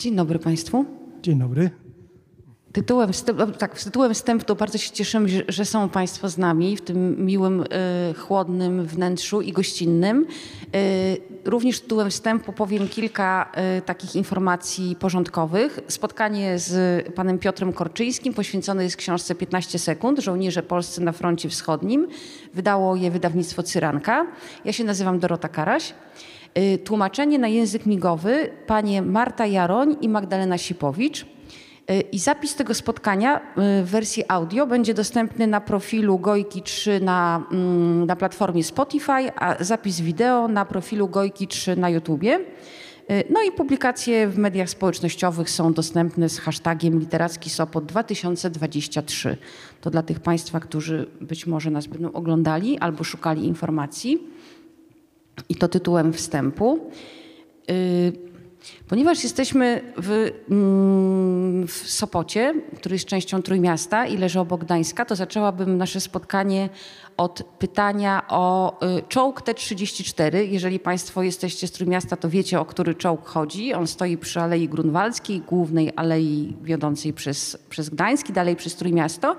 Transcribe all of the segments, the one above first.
Dzień dobry Państwu. Dzień dobry. Tytułem, wstęp, tak, tytułem wstępu bardzo się cieszymy, że, że, są Państwo z nami w tym miłym, y, chłodnym wnętrzu i gościnnym. Y, również tytułem wstępu powiem kilka y, takich informacji porządkowych. Spotkanie z panem Piotrem Korczyńskim poświęcone jest książce 15 sekund, Żołnierze polscy na froncie wschodnim. Wydało je wydawnictwo Cyranka. Ja się nazywam Dorota Karaś. Tłumaczenie na język migowy panie Marta Jaroń i Magdalena Sipowicz. I zapis tego spotkania w wersji audio będzie dostępny na profilu Gojki 3 na, mm, na platformie Spotify, a zapis wideo na profilu Gojki 3 na YouTubie. No i publikacje w mediach społecznościowych są dostępne z hashtagiem Literacki Sopot 2023. To dla tych Państwa, którzy być może nas będą oglądali albo szukali informacji. I to tytułem wstępu. Ponieważ jesteśmy w, mm, w, Sopocie, który jest częścią Trójmiasta i leży obok Gdańska, to zaczęłabym nasze spotkanie od pytania o y, czołg T-34. Jeżeli Państwo jesteście z Trójmiasta, to wiecie, o który czołg chodzi. On stoi przy Alei Grunwaldzkiej, głównej alei wiodącej przez, przez Gdańsk i dalej przez Trójmiasto.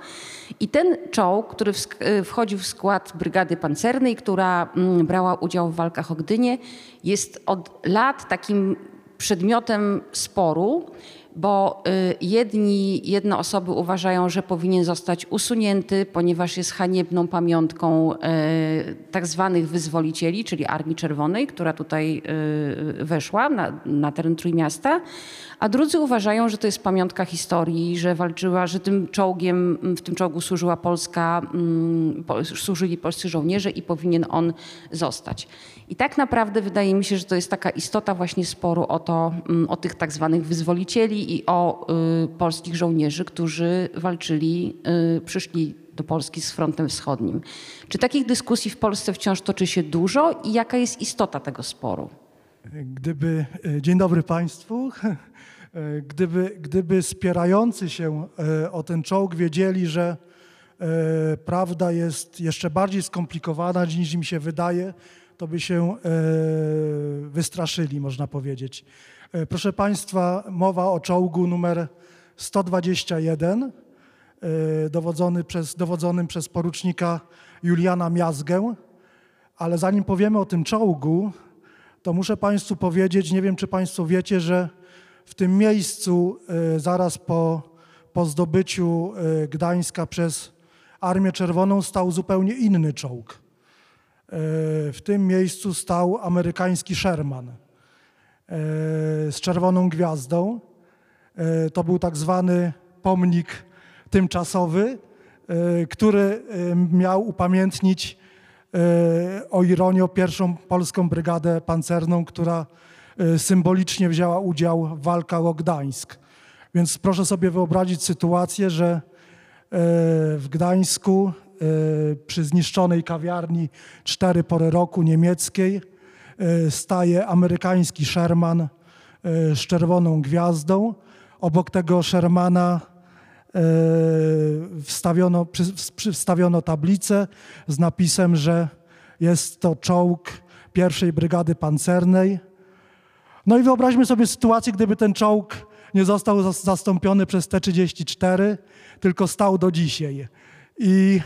I ten czołg, który y, wchodził w skład brygady pancernej, która mm, brała udział w walkach o Gdynię, jest od lat takim przedmiotem sporu, bo y, jedni, jedne osoby uważają, że powinien zostać usunięty, ponieważ jest haniebną pamiątką y, tak zwanych wyzwolicieli, czyli Armii Czerwonej, która tutaj y, weszła na, na teren Trójmiasta, a drudzy uważają, że to jest pamiątka historii, że walczyła, że tym czołgiem, w tym czołgu służyła Polska, mm, służyli polscy żołnierze i powinien on zostać. I tak naprawdę wydaje mi się, że to jest taka istota właśnie sporu o to, mm, o tych tak zwanych wyzwolicieli i o y, polskich żołnierzy, którzy walczyli, y, przyszli do Polski z frontem wschodnim. Czy takich dyskusji w Polsce wciąż toczy się dużo i jaka jest istota tego sporu? Gdyby, e, dzień dobry Państwu. E, gdyby, gdyby spierający się e, o ten czołg wiedzieli, że prawda jest jeszcze bardziej skomplikowana niż im się wydaje, to by się wystraszyli, można powiedzieć. Proszę Państwa, mowa o czołgu numer 121, dowodzony przez, dowodzonym przez porucznika Juliana Miazgę. Ale zanim powiemy o tym czołgu, to muszę Państwu powiedzieć, nie wiem czy Państwo wiecie, że w tym miejscu e, zaraz po, po zdobyciu e, Gdańska przez Armię Czerwoną stał zupełnie inny czołg. E, w tym miejscu stał amerykański Sherman z czerwoną gwiazdą. To był tak zwany pomnik tymczasowy, który miał upamiętnić o ironię pierwszą polską brygadę pancerną, która symbolicznie wzięła udział w walkach o Gdańsk. Więc proszę sobie wyobrazić sytuację, że e, w Gdańsku e, przy zniszczonej kawiarni cztery pory roku niemieckiej staje amerykański Sherman z czerwoną gwiazdą. Obok tego Shermana wstawiono, wstawiono tablicę z napisem, że jest to czołg pierwszej brygady pancernej. No i wyobraźmy sobie sytuację, gdyby ten czołg nie został zastąpiony przez T-34, tylko stał do dzisiaj. I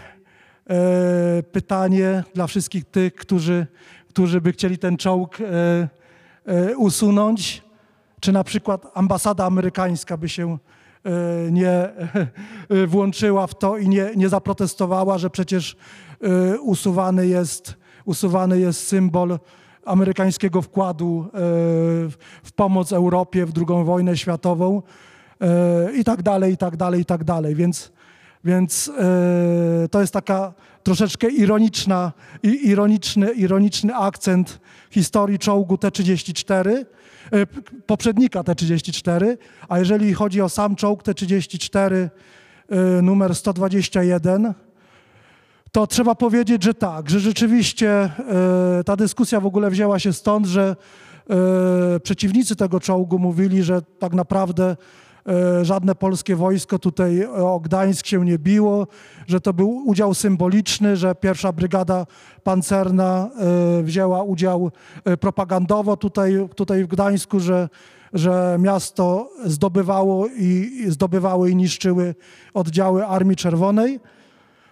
e, pytanie dla wszystkich tych, którzy, którzy by chcieli ten czołg e, e, usunąć, czy na przykład ambasada amerykańska by się E, nie e, włączyła w to i nie, nie zaprotestowała, że przecież e, usuwany jest, usuwany jest symbol amerykańskiego wkładu w pomoc Europie w II wojnę światową i tak dalej, i tak dalej, i tak dalej. Więc, więc to jest taka troszeczkę ironiczna, ironiczny, ironiczny akcent historii czołgu T-34, E, poprzednika T-34, a jeżeli chodzi o sam czołg T-34 e, numer 121, to trzeba powiedzieć, że tak, że rzeczywiście e, ta dyskusja w ogóle wzięła się stąd, że przeciwnicy tego czołgu mówili, że tak naprawdę E, żadne polskie wojsko tutaj o Gdańsk się nie biło, że to był udział symboliczny, że pierwsza brygada pancerna e, wzięła udział e, propagandowo tutaj, tutaj w Gdańsku, że że miasto zdobywało i, i zdobywały i niszczyły oddziały Armii Czerwonej.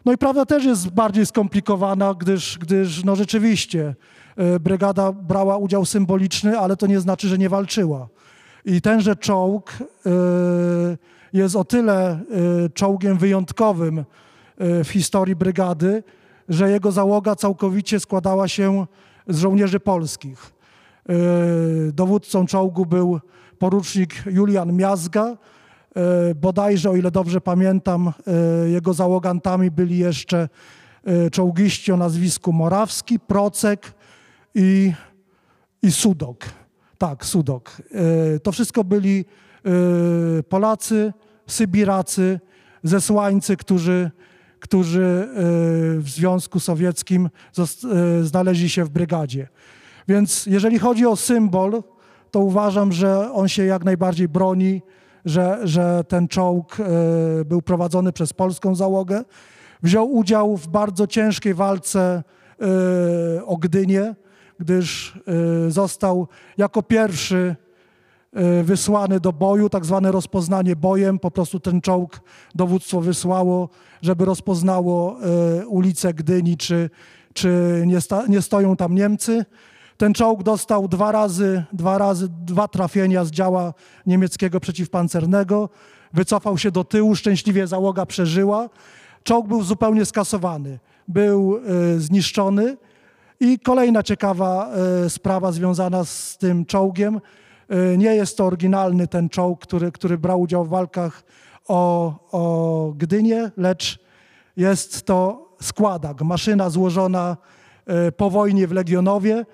No i prawda też jest bardziej skomplikowana, gdyż, gdyż no rzeczywiście e, brygada brała udział symboliczny, ale to nie znaczy, że nie walczyła. I tenże czołg e, jest o tyle e, czołgiem wyjątkowym w historii brygady, że jego załoga całkowicie składała się z żołnierzy polskich. Dowódcą czołgu był porucznik Julian Miazga, bodajże, o ile dobrze pamiętam, e, jego załogantami byli jeszcze e, czołgiści o nazwisku Morawski, Procek i, i Sudok. Tak, Sudok. To wszystko byli Polacy, Sybiracy, zesłańcy, którzy, którzy w Związku Sowieckim znaleźli się w brygadzie. Więc jeżeli chodzi o symbol, to uważam, że on się jak najbardziej broni że, że ten czołg e, był prowadzony przez polską załogę. Wziął udział w bardzo ciężkiej walce e, o Gdynię, gdyż e, został jako pierwszy wysłany do boju, tak zwane rozpoznanie bojem. Po prostu ten czołg dowództwo wysłało, żeby rozpoznało ulicę Gdyni, czy, czy nie, sta, nie stoją tam Niemcy. Ten czołg dostał dwa razy, dwa razy, dwa trafienia z działa niemieckiego przeciwpancernego. Wycofał się do tyłu, szczęśliwie załoga przeżyła. Czołg był zupełnie skasowany, był y, zniszczony. I kolejna ciekawa y, sprawa związana z tym czołgiem. Y, nie jest to oryginalny ten czołg, który, który brał udział w walkach o, o Gdynię, lecz jest to składak, maszyna złożona po wojnie w Legionowie,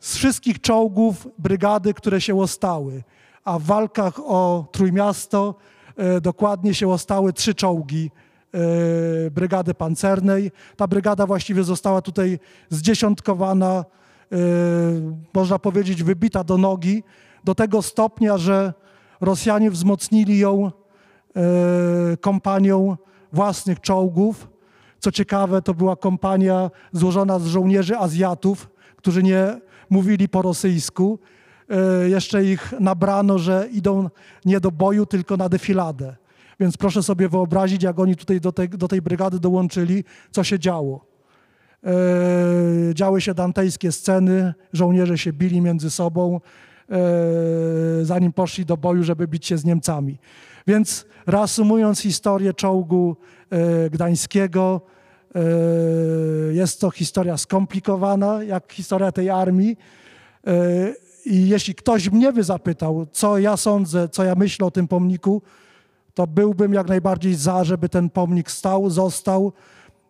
z wszystkich czołgów brygady, które się ostały. A w walkach o Trójmiasto e, dokładnie się ostały trzy czołgi e, brygady pancernej. Ta brygada właściwie została tutaj zdziesiątkowana, e, można powiedzieć wybita do nogi, do tego stopnia, że Rosjanie wzmocnili ją kompanią własnych czołgów. Co ciekawe, to była kompania złożona z żołnierzy Azjatów, którzy nie mówili po rosyjsku. E, jeszcze ich nabrano, że idą nie do boju, tylko na defiladę. Więc proszę sobie wyobrazić, jak oni tutaj do tej, do tej brygady dołączyli, co się działo. E, działy się dantejskie sceny, żołnierze się bili między sobą, e, zanim poszli do boju, żeby bić się z Niemcami. Więc reasumując historię czołgu gdańskiego, jest to historia skomplikowana, jak historia tej armii. E, I jeśli ktoś mnie by zapytał, co ja sądzę, co ja myślę o tym pomniku, to byłbym jak najbardziej za, żeby ten pomnik stał, został,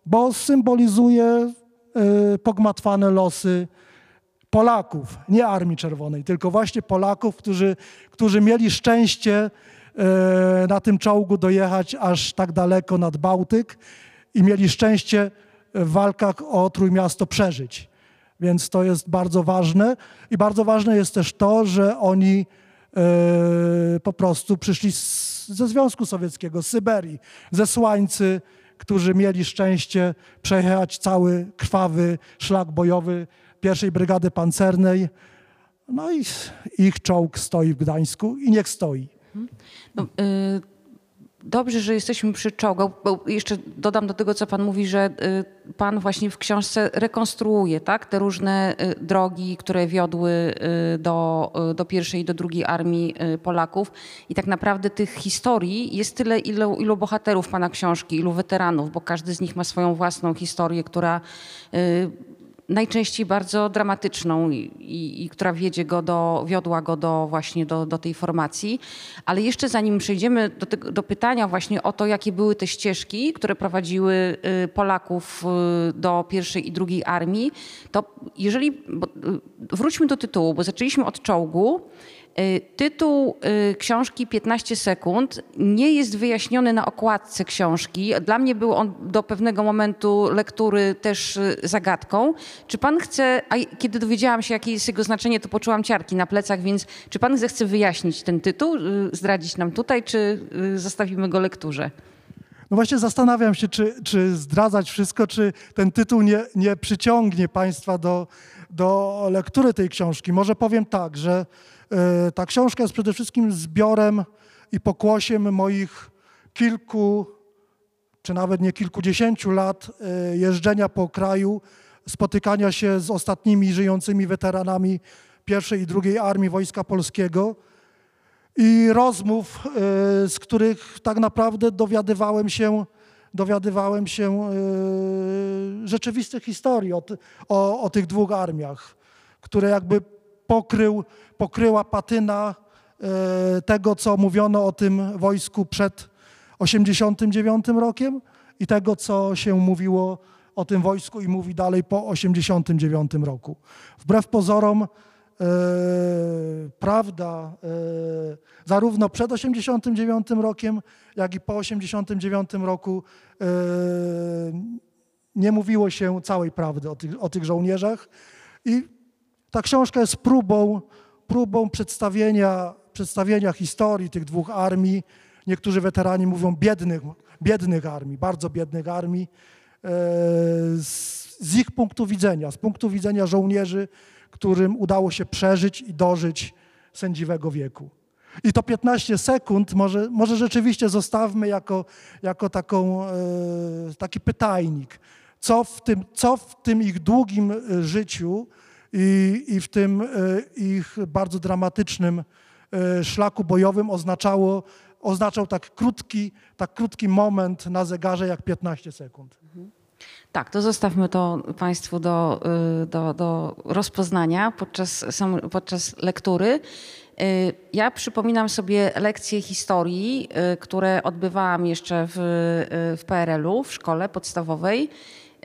bo symbolizuje e, pogmatwane losy Polaków, nie Armii Czerwonej, tylko właśnie Polaków, którzy, którzy mieli szczęście na tym czołgu dojechać aż tak daleko nad Bałtyk i mieli szczęście w walkach o Trójmiasto przeżyć. Więc to jest bardzo ważne. I bardzo ważne jest też to, że oni e, po prostu przyszli z, ze Związku Sowieckiego, z Syberii, ze Słańcy, którzy mieli szczęście przejechać cały krwawy szlak bojowy pierwszej Brygady Pancernej. No i ich czołg stoi w Gdańsku i niech stoi. No, y Dobrze, że jesteśmy przy czołgach, bo jeszcze dodam do tego, co pan mówi, że y, pan właśnie w książce rekonstruuje tak, te różne y, drogi, które wiodły y, do, do pierwszej i do drugiej armii Polaków. I tak naprawdę tych historii jest tyle, ilu, ilu bohaterów pana książki, ilu weteranów, bo każdy z nich ma swoją własną historię, która najczęściej bardzo dramatyczną i, i, i, która wiedzie go do, wiodła go do właśnie do, do tej formacji. Ale jeszcze zanim przejdziemy do, tego, do pytania właśnie o to, jakie były te ścieżki, które prowadziły y, Polaków y, do pierwszej i drugiej armii, to jeżeli, bo, y, wróćmy do tytułu, bo zaczęliśmy od czołgu tytuł y, książki 15 sekund nie jest wyjaśniony na okładce książki. Dla mnie był on do pewnego momentu lektury też y, zagadką. Czy pan chce, a kiedy dowiedziałam się, jakie jest jego znaczenie, to poczułam ciarki na plecach, więc czy pan zechce wyjaśnić ten tytuł, zdradzić nam tutaj, czy zostawimy go lekturze? No właśnie zastanawiam się, czy, czy zdradzać wszystko, czy ten tytuł nie, nie przyciągnie Państwa do, do lektury tej książki. Może powiem tak, że ta książka jest przede wszystkim zbiorem i pokłosiem moich kilku, czy nawet nie kilkudziesięciu lat e, jeżdżenia po kraju, spotykania się z ostatnimi żyjącymi weteranami pierwszej i drugiej Armii Wojska Polskiego i rozmów, e, z których tak naprawdę dowiadywałem się, dowiadywałem się rzeczywistych historii o, o, o tych dwóch armiach, które jakby pokrył, pokryła patyna e, tego, co mówiono o tym wojsku przed 89 rokiem i tego, co się mówiło o tym wojsku i mówi dalej po 89 roku. Wbrew pozorom e, prawda e, zarówno przed 89 rokiem, jak i po 89 roku nie mówiło się całej prawdy o tych, o tych żołnierzach i ta książka jest próbą, próbą przedstawienia, przedstawienia historii tych dwóch armii. Niektórzy weterani mówią biednych, biednych armii, bardzo biednych armii, e, z, z ich punktu widzenia, z punktu widzenia żołnierzy, którym udało się przeżyć i dożyć sędziwego wieku. I to 15 sekund może, może rzeczywiście zostawmy jako, jako taką, e, taki pytajnik. Co w, tym, co w tym ich długim e, życiu i, i w tym e, ich bardzo dramatycznym e, szlaku bojowym oznaczało, oznaczał tak krótki, tak krótki moment na zegarze jak 15 sekund. Tak, to zostawmy to Państwu do, e, do, do rozpoznania podczas, podczas lektury. Ja przypominam sobie lekcje historii, które odbywałam jeszcze w, w PRL-u, w szkole podstawowej.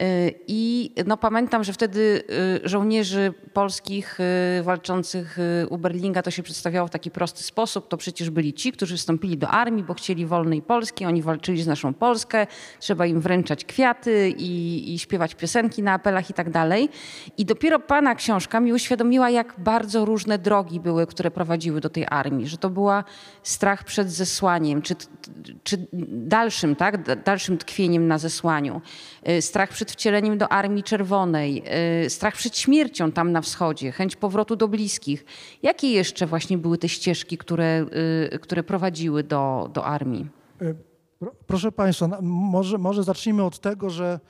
Y, I no, pamiętam, że wtedy y, żołnierzy polskich y, walczących u Berlinga to się przedstawiało w taki prosty sposób. To przecież byli ci, którzy wstąpili do armii, bo chcieli wolnej Polski, oni walczyli z naszą Polskę, trzeba im wręczać kwiaty i, i śpiewać piosenki na apelach i tak dalej. I dopiero pana książka mi uświadomiła, jak bardzo różne drogi były, które prowadziły do tej armii, że to była strach przed zesłaniem, czy, czy dalszym, tak, dalszym tkwieniem na zesłaniu, strach przed przed wcieleniem do Armii Czerwonej, y, strach przed śmiercią tam na wschodzie, chęć powrotu do bliskich. Jakie jeszcze właśnie były te ścieżki, które, y, które prowadziły do, do armii? Y, proszę Państwa, może, może zacznijmy od tego, że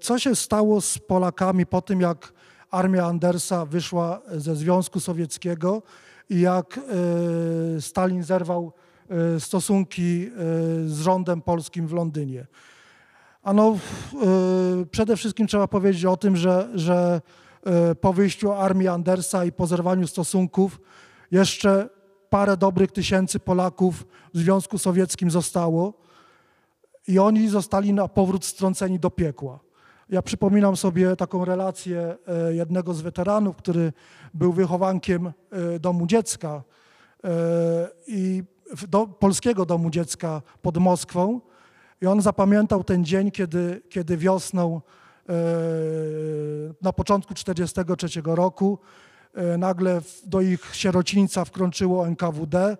co się stało z Polakami po tym, jak armia Andersa wyszła ze Związku Sowieckiego i jak Stalin zerwał stosunki z rządem polskim w Londynie. Ano, yy, przede wszystkim trzeba powiedzieć o tym, że, że yy, po wyjściu armii Andersa i po zerwaniu stosunków jeszcze parę dobrych tysięcy Polaków w Związku Sowieckim zostało i oni zostali na powrót strąceni do piekła. Ja przypominam sobie taką relację yy, jednego z weteranów, który był wychowankiem domu dziecka i do, polskiego domu dziecka pod Moskwą i on zapamiętał ten dzień, kiedy, kiedy wiosną e, na początku 1943 roku e, nagle do ich sierocińca wkrączyło NKWD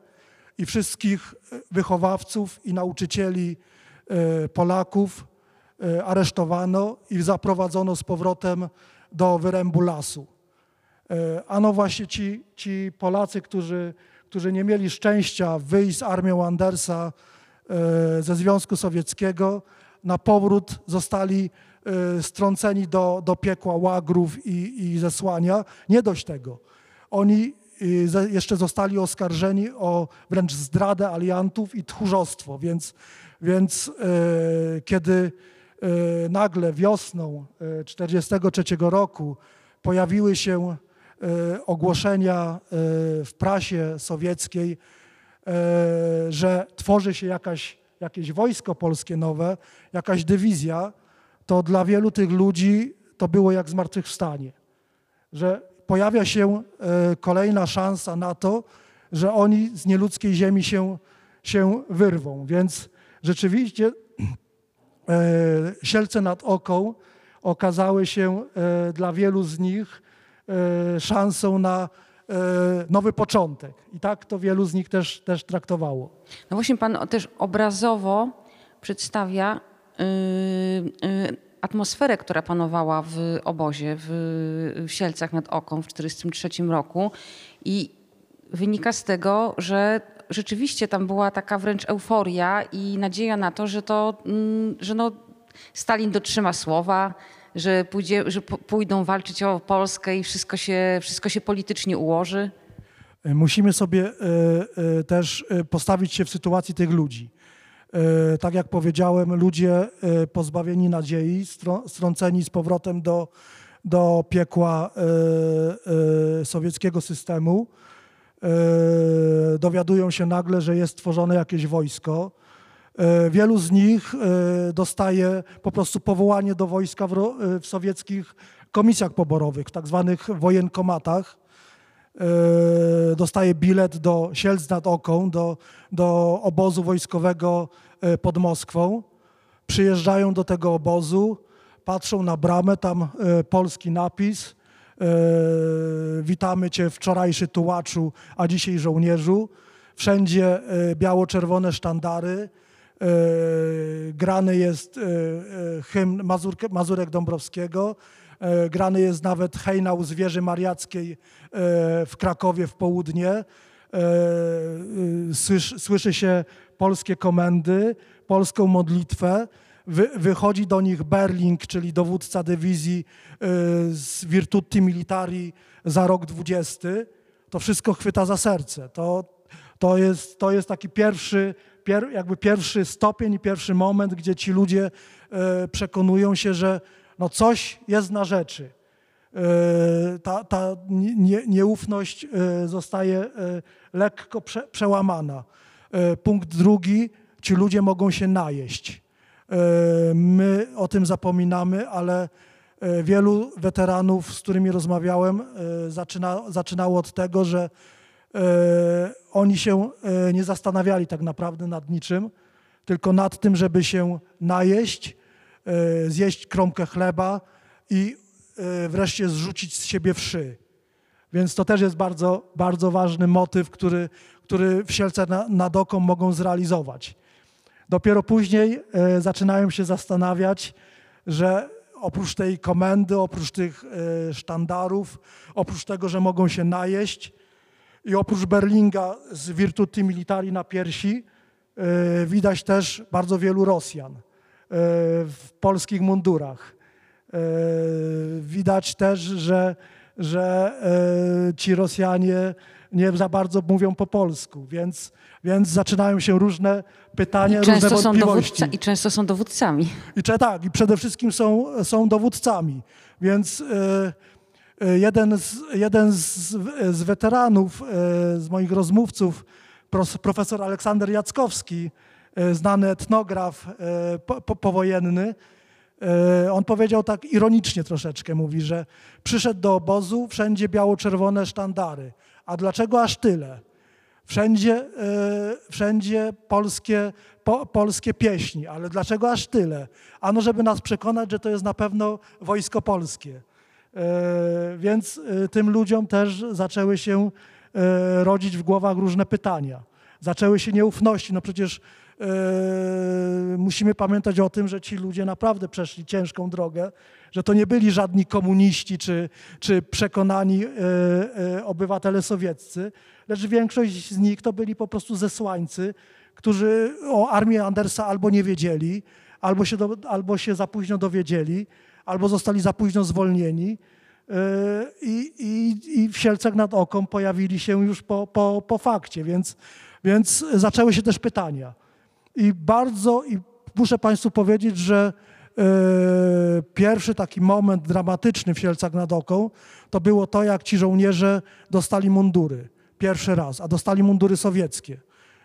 i wszystkich wychowawców i nauczycieli e, Polaków aresztowano i zaprowadzono z powrotem do wyrębu lasu. A no właśnie ci, ci Polacy, którzy, którzy nie mieli szczęścia wyjść z armią Andersa E, ze Związku Sowieckiego na powrót zostali e, strąceni do, do piekła łagrów i, i zesłania. Nie dość tego. Oni e, jeszcze zostali oskarżeni o wręcz zdradę aliantów i tchórzostwo, więc, więc kiedy nagle wiosną 1943 roku pojawiły się ogłoszenia w prasie sowieckiej, E, że tworzy się jakaś, jakieś wojsko polskie nowe, jakaś dywizja, to dla wielu tych ludzi to było jak zmartwychwstanie. Że pojawia się e, kolejna szansa na to, że oni z nieludzkiej ziemi się, się wyrwą. Więc rzeczywiście e, Sielce nad Oką okazały się dla wielu z nich szansą na E, nowy początek. I tak to wielu z nich też, też traktowało. No właśnie pan też obrazowo przedstawia yy, yy, atmosferę, która panowała w obozie w, w Sielcach nad Oką w 1943 roku. I wynika z tego, że rzeczywiście tam była taka wręcz euforia i nadzieja na to, że to, mm, że no, Stalin dotrzyma słowa, że, pójdzie, że pójdą walczyć o Polskę i wszystko się, wszystko się politycznie ułoży? Musimy sobie też postawić się w sytuacji tych ludzi. Tak jak powiedziałem, ludzie pozbawieni nadziei, strąceni z powrotem do, do piekła sowieckiego systemu, dowiadują się nagle, że jest tworzone jakieś wojsko E, wielu z nich e, dostaje po prostu powołanie do wojska w, e, w sowieckich komisjach poborowych, w tak zwanych wojenkomatach. Dostaje bilet do Sielc nad Oką, do, do obozu wojskowego pod Moskwą. Przyjeżdżają do tego obozu, patrzą na bramę, tam polski napis. Witamy Cię wczorajszy tułaczu, a dzisiaj żołnierzu. Wszędzie biało-czerwone sztandary E, grany jest e, e, hymn Mazurek, Dąbrowskiego, grany jest nawet hejnał zwierzy mariackiej w Krakowie w południe. Słyszy, się polskie komendy, polską modlitwę. Wy, wychodzi do nich Berling, czyli dowódca dywizji z Virtuti Militari za rok 20. To wszystko chwyta za serce. To, to, jest, to jest taki pierwszy pier, jakby pierwszy stopień i pierwszy moment, gdzie ci ludzie e, przekonują się, że no coś jest na rzeczy. E, ta, ta nie, nieufność e, zostaje lekko prze, przełamana. Punkt drugi, ci ludzie mogą się najeść. My o tym zapominamy, ale wielu weteranów, z którymi rozmawiałem, zaczyna, zaczynało od tego, że oni się e, nie zastanawiali tak naprawdę nad niczym, tylko nad tym, żeby się najeść, e, zjeść kromkę chleba i wreszcie zrzucić z siebie wszy. Więc to też jest bardzo, bardzo ważny motyw, który, który w Sielce nad Oką mogą zrealizować. Dopiero później zaczynają się zastanawiać, że oprócz tej komendy, oprócz tych sztandarów, oprócz tego, że mogą się najeść, i oprócz Berlinga z Virtuti Militari na piersi e, widać też bardzo wielu Rosjan e, w polskich mundurach. E, widać też, że, że ci Rosjanie nie za bardzo mówią po polsku, więc, więc zaczynają się różne pytania, I różne wątpliwości. Są dowódca, I często są dowódcami. I tak, i przede wszystkim są, są dowódcami, więc... E, jeden z, jeden z, z weteranów, e, z moich rozmówców, profesor Aleksander Jackowski, e, znany etnograf po, powojenny, on powiedział tak ironicznie troszeczkę, mówi, że przyszedł do obozu, wszędzie biało-czerwone sztandary. A dlaczego aż tyle? Wszędzie, wszędzie polskie, po, polskie pieśni, ale dlaczego aż tyle? Ano, żeby nas przekonać, że to jest na pewno wojsko polskie. E, więc e, tym ludziom też zaczęły się e, rodzić w głowach różne pytania. Zaczęły się nieufności. No przecież musimy pamiętać o tym, że ci ludzie naprawdę przeszli ciężką drogę, że to nie byli żadni komuniści czy, czy przekonani obywatele sowieccy, lecz większość z nich to byli po prostu zesłańcy, którzy o armii Andersa albo nie wiedzieli, albo się, do, albo się za późno dowiedzieli, albo zostali za późno zwolnieni e, i, i, i w Sielcach nad Oką pojawili się już po, po, po fakcie, więc, więc zaczęły się też pytania. I bardzo, i muszę Państwu powiedzieć, że e, pierwszy taki moment dramatyczny w Sielcach nad Oką to było to, jak ci żołnierze dostali mundury. Pierwszy raz, a dostali mundury sowieckie.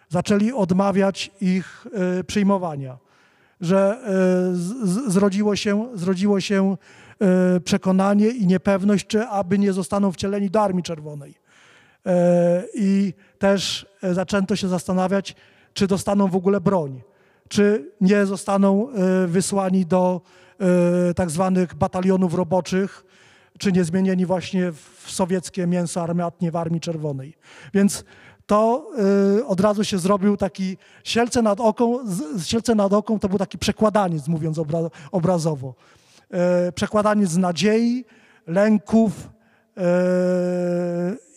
Zaczęli odmawiać ich e, przyjmowania że e, zrodziło się, zrodziło się e, przekonanie i niepewność, czy aby nie zostaną wcieleni do Armii Czerwonej. E, I też zaczęto się zastanawiać, czy dostaną w ogóle broń, czy nie zostaną wysłani do tak zwanych batalionów roboczych, czy nie zmienieni właśnie w sowieckie mięso armatnie w Armii Czerwonej. Więc to y, od razu się zrobił taki sielce nad oką, sielce nad oką to był taki przekładaniec, mówiąc obra, obrazowo. E, przekładaniec z nadziei, lęków e,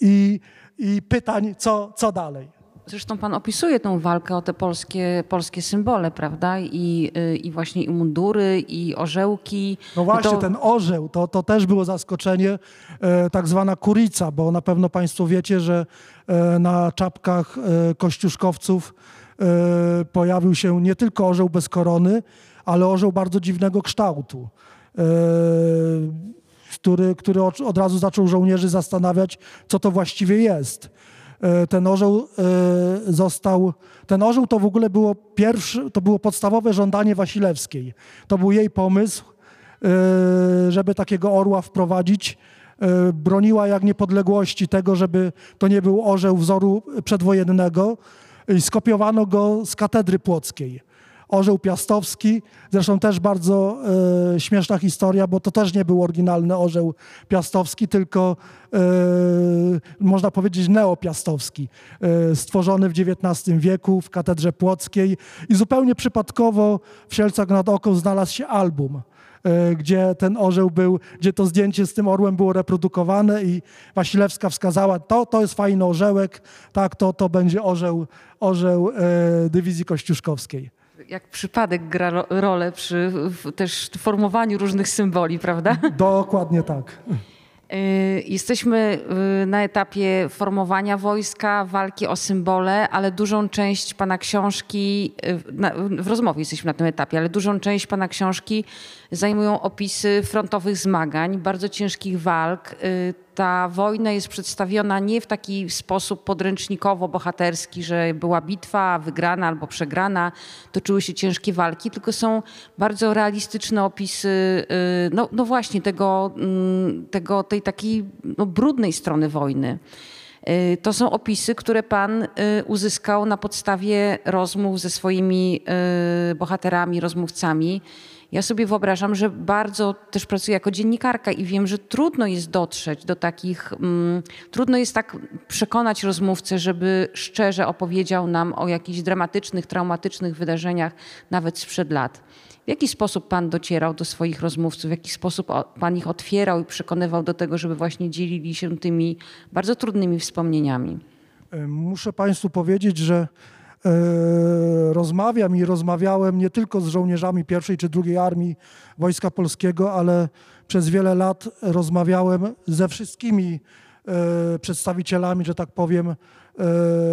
i i pytań, co, co dalej. Zresztą pan opisuje tą walkę o te polskie, polskie symbole, prawda? I, y, I właśnie i mundury, i orzełki. No właśnie, to... ten orzeł, to, to też było zaskoczenie, e, tak zwana kurica, bo na pewno Państwo wiecie, że e, na czapkach e, kościuszkowców pojawił się nie tylko orzeł bez korony, ale orzeł bardzo dziwnego kształtu, który, który od razu zaczął żołnierzy zastanawiać, co to właściwie jest. E, Ten orzeł e, został, ten orzeł to w ogóle było pierwszy, to było podstawowe żądanie Wasilewskiej. To był jej pomysł, e, żeby takiego orła wprowadzić. Broniła jak niepodległości tego, żeby to nie był orzeł wzoru przedwojennego skopiowano go z katedry płockiej. Orzeł Piastowski, zresztą też bardzo e, śmieszna historia, bo to też nie był oryginalny orzeł Piastowski, tylko e, można powiedzieć neopiastowski, e, stworzony w XIX wieku w katedrze płockiej i zupełnie przypadkowo w Sielcach nad Oką znalazł się album gdzie ten orzeł był, gdzie to zdjęcie z tym orłem było reprodukowane i Wasilewska wskazała, to, to jest fajny orzełek, tak, to, to będzie orzeł, orzeł dywizji kościuszkowskiej. Jak przypadek gra ro- rolę przy w, też formowaniu różnych symboli, prawda? Dokładnie tak. Y, Jesteśmy y, na etapie formowania wojska, walki o symbole, ale dużą część pana książki, y, w rozmowie jesteśmy na tym etapie, ale dużą część pana książki zajmują opisy frontowych zmagań, bardzo ciężkich walk. Y, Ta wojna jest przedstawiona nie w taki sposób podręcznikowo-bohaterski, że była bitwa wygrana albo przegrana, toczyły się ciężkie walki, tylko są bardzo realistyczne opisy, y, no, no właśnie tego, mm, tego, tej takiej no, brudnej strony wojny. Y, To są opisy, które pan uzyskał na podstawie rozmów ze swoimi bohaterami, rozmówcami. Ja sobie wyobrażam, że bardzo też pracuję jako dziennikarka i wiem, że trudno jest dotrzeć do takich, mm, trudno jest tak przekonać rozmówcę, żeby szczerze opowiedział nam o jakichś dramatycznych, traumatycznych wydarzeniach, nawet sprzed lat. W jaki sposób pan docierał do swoich rozmówców? W jaki sposób pan ich otwierał i przekonywał do tego, żeby właśnie dzielili się tymi bardzo trudnymi wspomnieniami? E, Muszę Państwu powiedzieć, że rozmawiam i rozmawiałem nie tylko z żołnierzami pierwszej czy drugiej armii Wojska Polskiego, ale przez wiele lat rozmawiałem ze wszystkimi e, przedstawicielami, że tak powiem, e,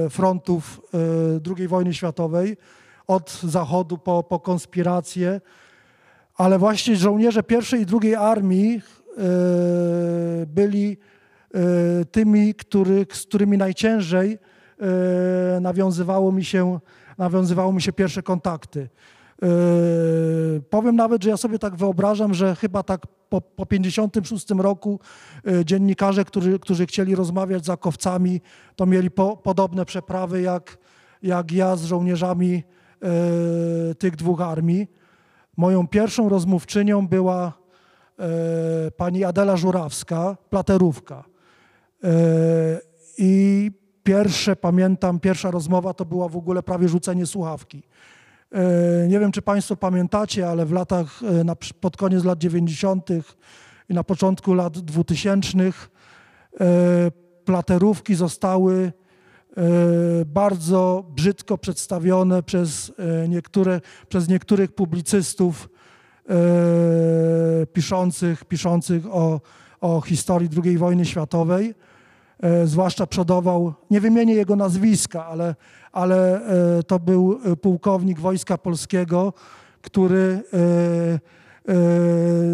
frontów e, II wojny światowej, od zachodu po, po konspirację, ale właśnie żołnierze pierwszej i drugiej armii e, byli e, tymi, których, z którymi najciężej e, nawiązywało mi się, nawiązywało mi się pierwsze kontakty. E, Powiem nawet, że ja sobie tak wyobrażam, że chyba tak po, po 56 roku e, dziennikarze, którzy, którzy chcieli rozmawiać z akowcami, to mieli po, podobne przeprawy jak, jak ja z żołnierzami e, tych dwóch armii. Moją pierwszą rozmówczynią była e, pani Adela Żurawska, platerówka. E, I pierwsze, pamiętam, pierwsza rozmowa to była w ogóle prawie rzucenie słuchawki. E, Nie wiem, czy Państwo pamiętacie, ale w latach, e, pod koniec lat 90. i na początku lat 2000 e, platerówki zostały bardzo brzydko przedstawione przez, niektóre, przez niektórych publicystów piszących, piszących o, o historii II wojny światowej. E, zwłaszcza przodował, nie wymienię jego nazwiska, ale, ale e, to był e, pułkownik Wojska Polskiego, który,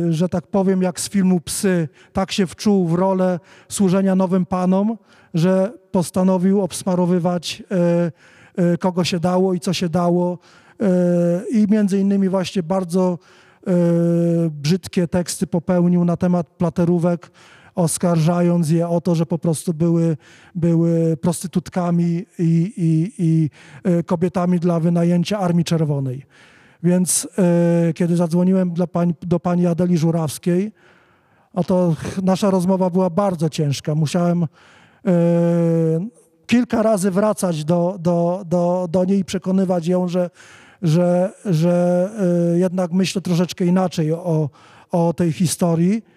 że tak powiem, jak z filmu Psy, tak się wczuł w rolę służenia nowym panom, że postanowił obsmarowywać kogo się dało i co się dało. I między innymi właśnie bardzo brzydkie teksty popełnił na temat platerówek, oskarżając je o to, że po prostu były, były prostytutkami i, i, i e, kobietami dla wynajęcia Armii Czerwonej. Więc e, kiedy zadzwoniłem pań, do pani Adeli Żurawskiej, a to nasza rozmowa była bardzo ciężka. Musiałem e, kilka razy wracać do, do, do, do niej i przekonywać ją, że, że, że jednak myślę troszeczkę inaczej o, o tej historii.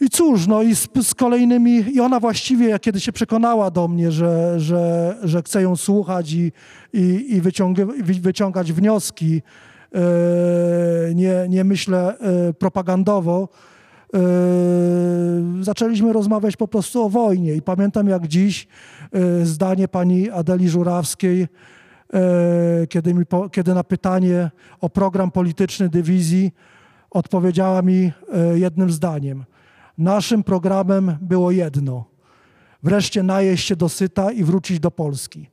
I cóż, no i z, z, kolejnymi, i ona właściwie, kiedy się przekonała do mnie, że, że, że chcę ją słuchać i, i, i wyciągać wnioski, e, nie, nie myślę e, propagandowo, e, zaczęliśmy rozmawiać po prostu o wojnie. I pamiętam jak dziś zdanie pani Adeli Żurawskiej, kiedy, mi, kiedy na pytanie o program polityczny dywizji odpowiedziała mi jednym zdaniem – Naszym programem było jedno: wreszcie najeść się dosyta i wrócić do Polski,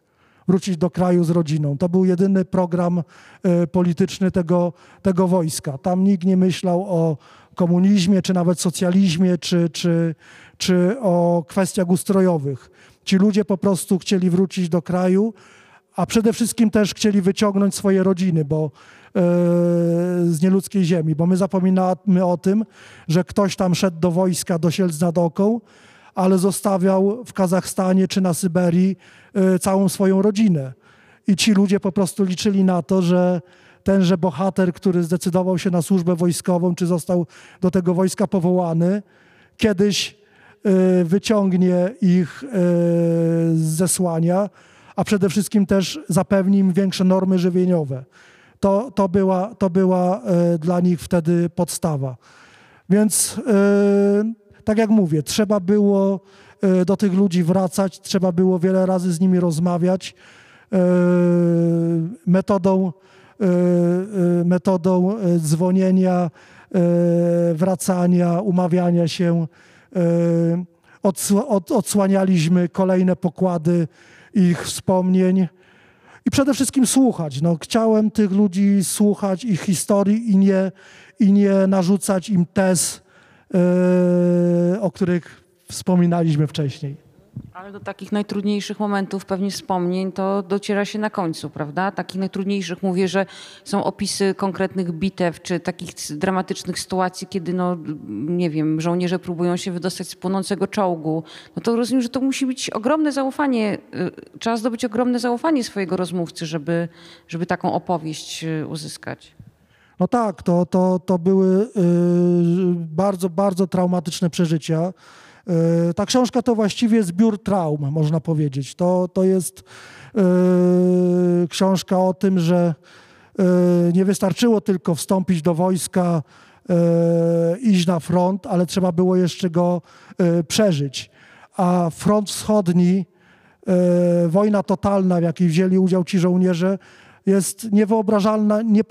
wrócić do kraju z rodziną. To był jedyny program e, polityczny tego, tego wojska. Tam nikt nie myślał o komunizmie, czy nawet socjalizmie, czy, czy, czy o kwestiach ustrojowych. Ci ludzie po prostu chcieli wrócić do kraju, a przede wszystkim też chcieli wyciągnąć swoje rodziny, bo E, z nieludzkiej ziemi, bo my zapominamy o tym, że ktoś tam szedł do wojska, do Sielc nad Oką, ale zostawiał w Kazachstanie czy na Syberii e, całą swoją rodzinę. I ci ludzie po prostu liczyli na to, że tenże bohater, który zdecydował się na służbę wojskową, czy został do tego wojska powołany, kiedyś e, wyciągnie ich z zesłania, a przede wszystkim też zapewni im większe normy żywieniowe to, to, była, to była e, dla nich wtedy podstawa. Więc e, tak jak mówię, trzeba było e, do tych ludzi wracać, trzeba było wiele razy z nimi rozmawiać metodą, metodą dzwonienia, wracania, umawiania się. Odsłanialiśmy kolejne pokłady ich wspomnień i przede wszystkim słuchać. No, chciałem tych ludzi słuchać, ich historii i nie, i nie narzucać im tez, yy, o których wspominaliśmy wcześniej. Ale do takich najtrudniejszych momentów, pewnie wspomnień, to dociera się na końcu, prawda? Takich najtrudniejszych mówię, że są opisy konkretnych bitew, czy takich dramatycznych sytuacji, kiedy, no, nie wiem, żołnierze próbują się wydostać z płonącego czołgu. No to rozumiem, że to musi być ogromne zaufanie, y, trzeba zdobyć ogromne zaufanie swojego rozmówcy, żeby, żeby taką opowieść y, uzyskać. No tak, to, to, to były yy, bardzo, bardzo traumatyczne przeżycia. E, ta książka to właściwie zbiór traum, można powiedzieć. To, to jest e, książka o tym, że e, nie wystarczyło tylko wstąpić do wojska, iść na front, ale trzeba było jeszcze go przeżyć. A front wschodni, wojna totalna, w jakiej wzięli udział ci żołnierze, jest niewyobrażalna, nie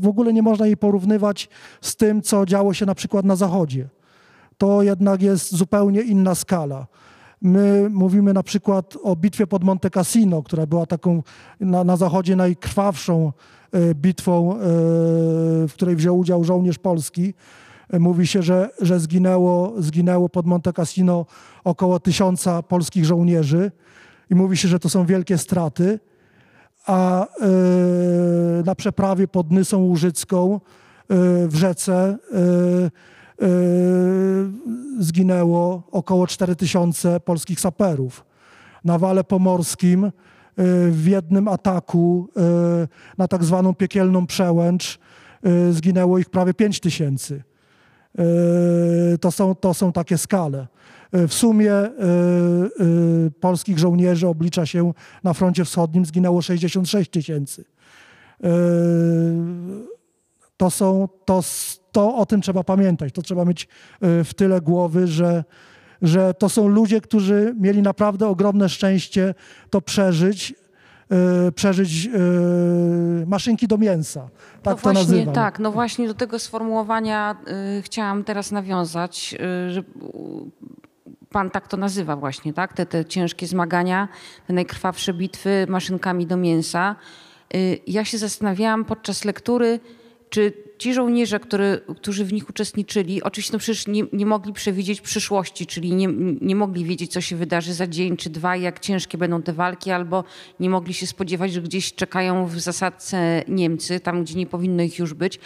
w ogóle nie można jej porównywać z tym, co działo się na przykład na Zachodzie to jednak jest zupełnie inna skala. My mówimy na przykład o bitwie pod Monte Cassino, która była taką na, na zachodzie najkrwawszą e, bitwą, e, w której wziął udział żołnierz polski. E, mówi się, że, że zginęło, zginęło pod Monte Cassino około tysiąca polskich żołnierzy i mówi się, że to są wielkie straty. A na przeprawie pod Nysą Łużycką w rzece zginęło około 4000 polskich saperów. Na Wale Pomorskim yy, w jednym ataku yy, na tak zwaną piekielną przełęcz zginęło ich prawie 5000. To są, to są takie skale. W sumie polskich żołnierzy oblicza się na froncie wschodnim zginęło 66 tysięcy. To są, to, to o tym trzeba pamiętać. To trzeba mieć e, w tyle głowy, że, że to są ludzie, którzy mieli naprawdę ogromne szczęście to przeżyć, e, przeżyć e, maszynki do mięsa. Tak no to właśnie, nazywam. Tak, no właśnie do tego sformułowania chciałam teraz nawiązać, że pan tak to nazywa właśnie, tak? Te, te ciężkie zmagania, te najkrwawsze bitwy maszynkami do mięsa. ja się zastanawiałam podczas lektury, czy ci żołnierze, który, którzy w nich uczestniczyli, oczywiście no przecież nie, nie, mogli przewidzieć przyszłości, czyli nie, nie mogli wiedzieć, co się wydarzy za dzień czy dwa, jak ciężkie będą te walki, albo nie mogli się spodziewać, że gdzieś czekają w zasadce Niemcy, tam gdzie nie powinno ich już być.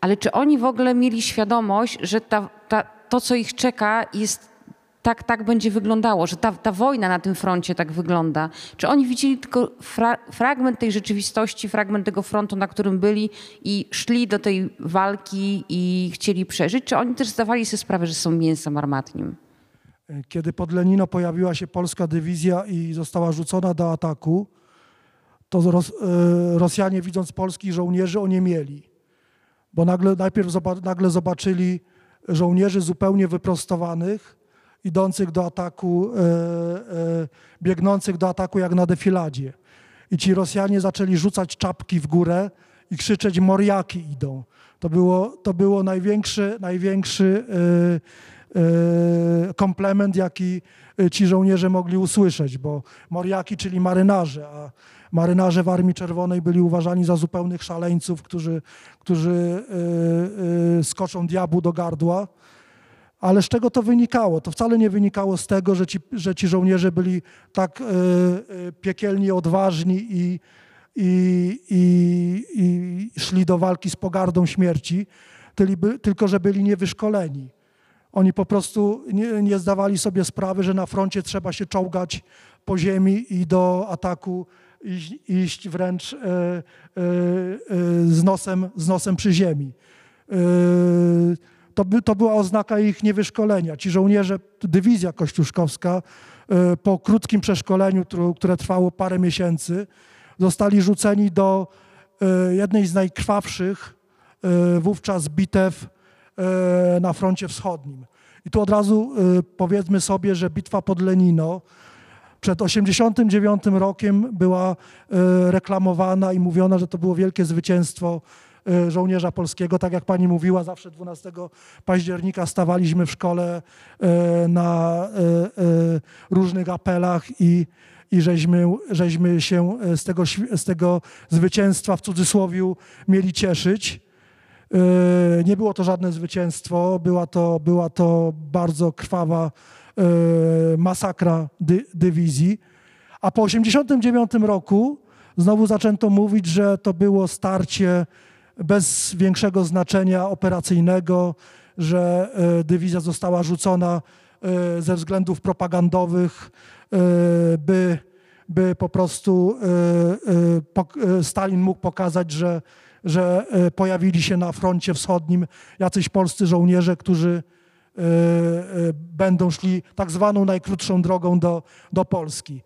Ale czy oni w ogóle mieli świadomość, że ta, ta, to, co ich czeka, jest tak, tak będzie wyglądało, że ta, ta wojna na tym froncie tak wygląda. Czy oni widzieli tylko fra fragment tej rzeczywistości, fragment tego frontu, na którym byli i szli do tej walki i chcieli przeżyć? Czy oni też zdawali sobie sprawę, że są mięsem armatnim? Kiedy pod Lenino pojawiła się polska dywizja i została rzucona do ataku, to Ros e, Rosjanie widząc polskich żołnierzy oniemieli, bo nagle, najpierw nagle zobaczyli żołnierzy zupełnie wyprostowanych, idących do ataku, e, e, biegnących do ataku jak na defiladzie. I ci Rosjanie zaczęli rzucać czapki w górę i krzyczeć moriaki idą. To było, to było największy, największy komplement, jaki ci żołnierze mogli usłyszeć, bo moriaki, czyli marynarze, a marynarze w Armii Czerwonej byli uważani za zupełnych szaleńców, którzy, którzy skoczą diabłu do gardła. Ale z czego to wynikało? To wcale nie wynikało z tego, że ci, że ci żołnierze byli tak y, piekielnie odważni i, i, i, szli do walki z pogardą śmierci, tylko że byli niewyszkoleni. Oni po prostu nie, nie, zdawali sobie sprawy, że na froncie trzeba się czołgać po ziemi i do ataku iść, iść wręcz e, e, e, z, nosem, z nosem przy ziemi. To, by, to była oznaka ich niewyszkolenia. Ci żołnierze, dywizja kościuszkowska po krótkim przeszkoleniu, które trwało parę miesięcy, zostali rzuceni do jednej z najkrwawszych wówczas bitew na froncie wschodnim. I tu od razu powiedzmy sobie, że bitwa pod Lenino przed 89 rokiem była reklamowana i mówiona, że to było wielkie zwycięstwo żołnierza polskiego. Tak jak pani mówiła, zawsze 12 października stawaliśmy w szkole e, na różnych apelach i, i żeśmy, żeśmy się z tego, z tego zwycięstwa w cudzysłowie mieli cieszyć. Nie było to żadne zwycięstwo, była to, była to bardzo krwawa masakra dy, dywizji. A po 1989 roku znowu zaczęto mówić, że to było starcie bez większego znaczenia operacyjnego, że e, dywizja została rzucona e, ze względów propagandowych, by, by po prostu Stalin mógł pokazać, że, że pojawili się na froncie wschodnim jacyś polscy żołnierze, którzy E, e, będą szli tak zwaną najkrótszą drogą do, do Polski.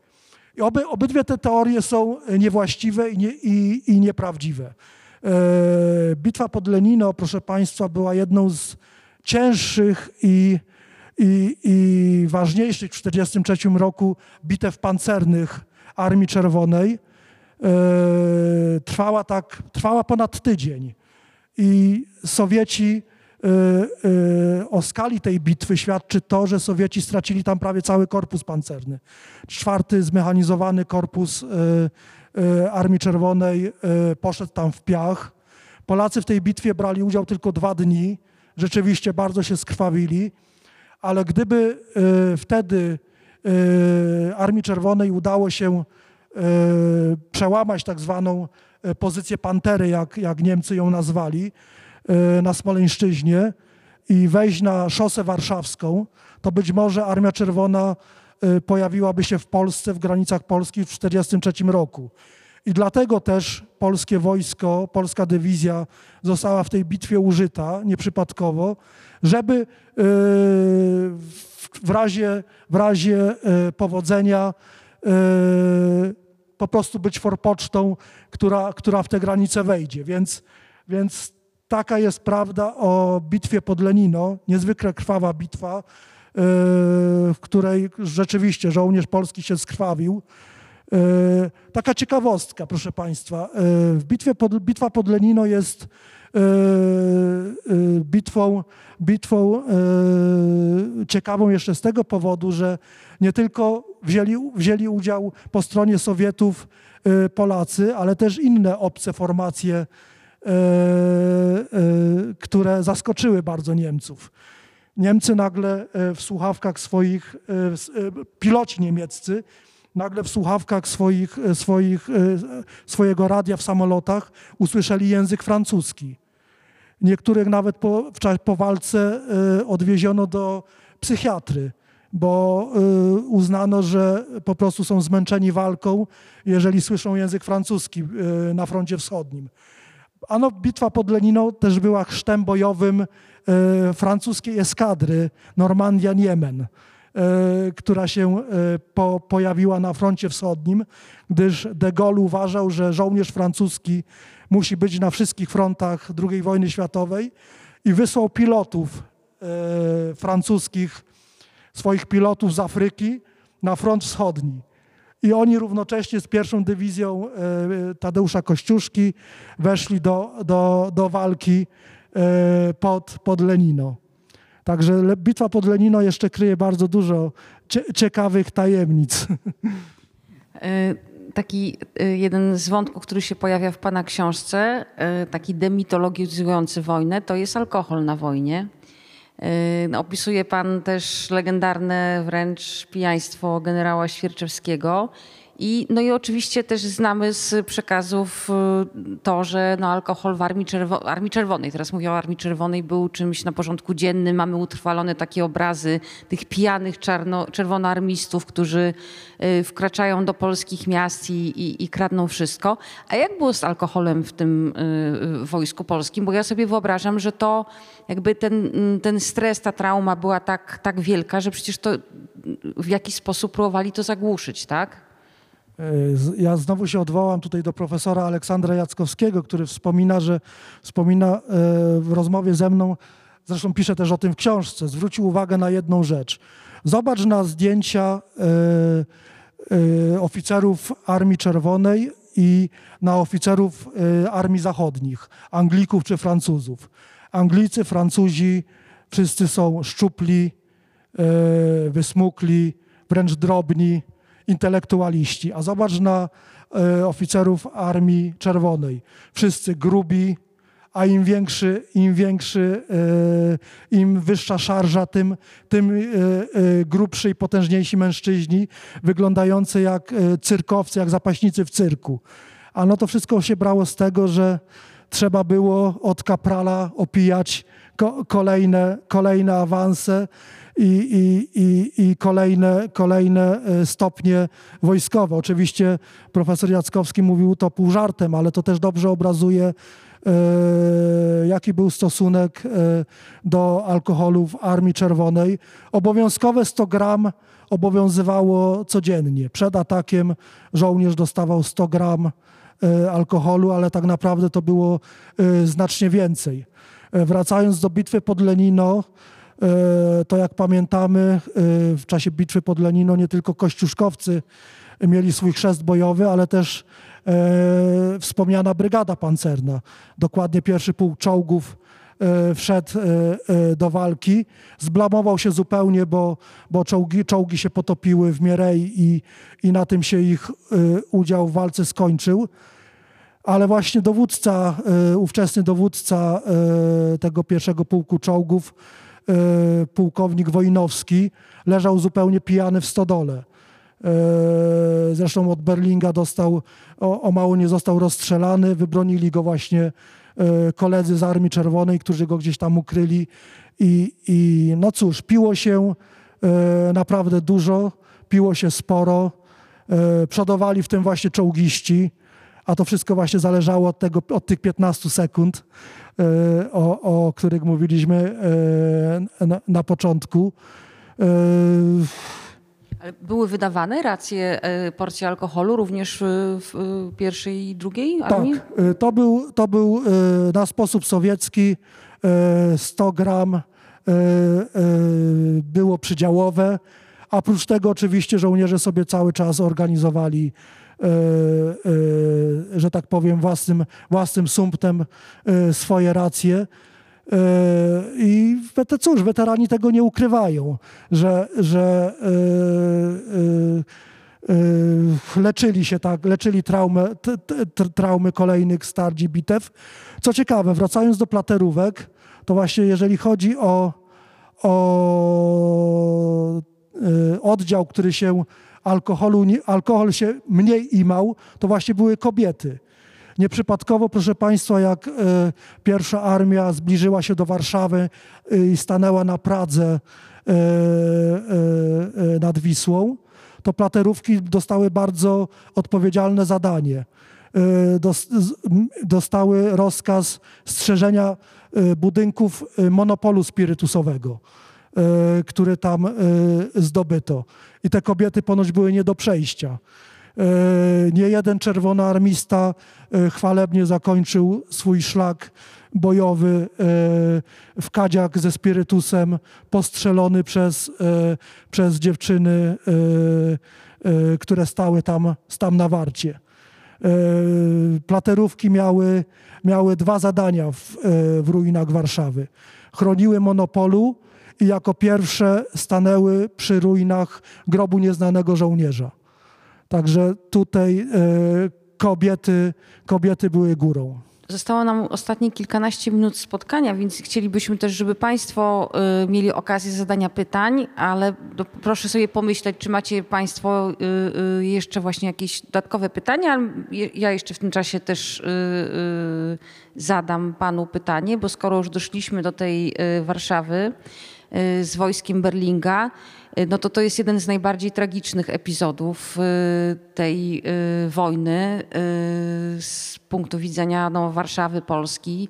I oby, obydwie te teorie są niewłaściwe i, nie, i, i nieprawdziwe. E, bitwa pod Lenino, proszę Państwa, była jedną z cięższych i, i, i ważniejszych w 1943 roku bitew pancernych Armii Czerwonej. Trwała tak, trwała ponad tydzień i Sowieci y, o skali tej bitwy świadczy to, że Sowieci stracili tam prawie cały korpus pancerny. Czwarty zmechanizowany korpus Armii Czerwonej poszedł tam w piach. Polacy w tej bitwie brali udział tylko dwa dni. Rzeczywiście bardzo się skrwawili, ale gdyby wtedy Armii Czerwonej udało się przełamać tak zwaną pozycję Pantery, jak, jak Niemcy ją nazwali, E, na Smoleńszczyźnie i wejść na szosę warszawską, to być może Armia Czerwona e, pojawiłaby się w Polsce, w granicach Polski w 1943 roku. I dlatego też polskie wojsko, polska dywizja została w tej bitwie użyta nieprzypadkowo, żeby e, w razie, w razie powodzenia po prostu być forpocztą, która, która w te granice wejdzie. Więc, więc Taka jest prawda o bitwie pod Lenino, niezwykle krwawa bitwa, w której rzeczywiście żołnierz polski się skrwawił. E, taka ciekawostka, proszę Państwa. E, w bitwie pod, bitwa pod Lenino jest bitwą, bitwą ciekawą jeszcze z tego powodu, że nie tylko wzięli, wzięli udział po stronie Sowietów Polacy, ale też inne obce formacje E, e, które zaskoczyły bardzo Niemców. Niemcy nagle e, w słuchawkach swoich, piloci niemieccy, nagle w słuchawkach swoich, swoich, swojego radia w samolotach usłyszeli język francuski. Niektórych nawet po, po walce odwieziono do psychiatry. bo uznano, że po prostu są zmęczeni walką, jeżeli słyszą język francuski na froncie wschodnim. Ano, bitwa pod Leniną też była chrztem bojowym francuskiej eskadry Normandia-Niemen, która się po, pojawiła na froncie wschodnim, gdyż de Gaulle uważał, że żołnierz francuski musi być na wszystkich frontach II wojny światowej i wysłał pilotów francuskich swoich pilotów z Afryki na front wschodni. I oni równocześnie z pierwszą dywizją e, Tadeusza Kościuszki weszli do, do, do walki e, pod, pod Lenino. Także bitwa pod Lenino jeszcze kryje bardzo dużo ciekawych tajemnic. E, taki jeden z wątków, który się pojawia w Pana książce, taki demitologizujący wojnę, to jest alkohol na wojnie. Yy, opisuje pan też legendarne wręcz pijaństwo generała Świerczewskiego. I, no i oczywiście też znamy z przekazów y, to, że no alkohol w Armii, Czerwo Armii Czerwonej, teraz mówię o Armii Czerwonej, był czymś na porządku dziennym. Mamy utrwalone takie obrazy tych pijanych czerwonoarmistów, którzy y, wkraczają do polskich miast i, i, i kradną wszystko. A jak było z alkoholem w tym y, wojsku polskim? Bo ja sobie wyobrażam, że to jakby ten, ten stres, ta trauma była tak, tak wielka, że przecież to w jakiś sposób próbowali to zagłuszyć, tak? E, ja znowu się odwołam tutaj do profesora Aleksandra Jackowskiego, który wspomina, że wspomina e, w rozmowie ze mną, zresztą pisze też o tym w książce, zwrócił uwagę na jedną rzecz. Zobacz na zdjęcia e, oficerów Armii Czerwonej i na oficerów Armii Zachodnich, Anglików czy Francuzów. Anglicy, Francuzi, wszyscy są szczupli, wysmukli, wręcz drobni intelektualiści. A zobacz na e, oficerów Armii Czerwonej. Wszyscy grubi, a im większy, im większy, e, im wyższa szarża, tym, tym e, grubszy i potężniejsi mężczyźni, wyglądający jak cyrkowcy, jak zapaśnicy w cyrku. A no to wszystko się brało z tego, że trzeba było od kaprala opijać kolejne, kolejne awanse i, i, i, kolejne, kolejne e, stopnie wojskowe. Oczywiście profesor Jackowski mówił to pół żartem, ale to też dobrze obrazuje, e, jaki był stosunek e, do alkoholu w Armii Czerwonej. Obowiązkowe 100 gram obowiązywało codziennie. Przed atakiem żołnierz dostawał 100 gram alkoholu, ale tak naprawdę to było znacznie więcej. Wracając do bitwy pod Lenino, to jak pamiętamy, e, w czasie bitwy pod Lenino nie tylko kościuszkowcy mieli swój chrzest bojowy, ale też e, wspomniana brygada pancerna. Dokładnie pierwszy pułk czołgów wszedł do walki. Zblamował się zupełnie, bo, bo czołgi, czołgi się potopiły w Mierei i, i na tym się ich udział w walce skończył. Ale właśnie dowódca, ówczesny dowódca tego pierwszego pułku czołgów E, pułkownik Wojnowski leżał zupełnie pijany w stodole. E, zresztą od Berlinga dostał, o, o mało nie został rozstrzelany, wybronili go właśnie e, koledzy z Armii Czerwonej, którzy go gdzieś tam ukryli. I, i no cóż, piło się naprawdę dużo, piło się sporo. Przodowali w tym właśnie czołgiści, a to wszystko właśnie zależało od, tego, od tych 15 sekund. E, o, o których mówiliśmy e, na, na początku. E, Ale były wydawane racje porcji alkoholu również w pierwszej i drugiej armii? Tak, to był, to był na sposób sowiecki 100 gram było przydziałowe. A oprócz tego oczywiście żołnierze sobie cały czas organizowali że tak powiem, własnym, własnym sumptem e, swoje racje. I cóż, weterani tego nie ukrywają, że, że leczyli się tak, leczyli traumę, traumy kolejnych starć bitew. Co ciekawe, wracając do platerówek, to właśnie jeżeli chodzi o, o oddział, który się alkoholu, alkohol się mniej imał, to właśnie były kobiety. Nieprzypadkowo, proszę Państwa, jak pierwsza armia zbliżyła się do Warszawy i stanęła na Pradze nad Wisłą, to platerówki dostały bardzo odpowiedzialne zadanie. Dostały rozkaz strzeżenia budynków monopolu spirytusowego. E, które tam e, zdobyto. I te kobiety ponoć były nie do przejścia. E, nie jeden czerwonoarmista chwalebnie zakończył swój szlak bojowy w kadziak ze spirytusem, postrzelony przez, przez dziewczyny, które stały tam, tam na warcie. Platerówki miały, miały dwa zadania w, w ruinach Warszawy. Chroniły monopolu i jako pierwsze stanęły przy ruinach grobu nieznanego żołnierza. Także tutaj e, kobiety, kobiety były górą. Zostało nam ostatnie kilkanaście minut spotkania, więc chcielibyśmy też, żeby Państwo y, mieli okazję zadania pytań, ale proszę sobie pomyśleć, czy macie Państwo y, jeszcze właśnie jakieś dodatkowe pytania. Ja jeszcze w tym czasie też zadam Panu pytanie, bo skoro już doszliśmy do tej Warszawy, z wojskiem Berlinga, y, no to to jest jeden z najbardziej tragicznych epizodów y, tej wojny z punktu widzenia no, Warszawy Polski,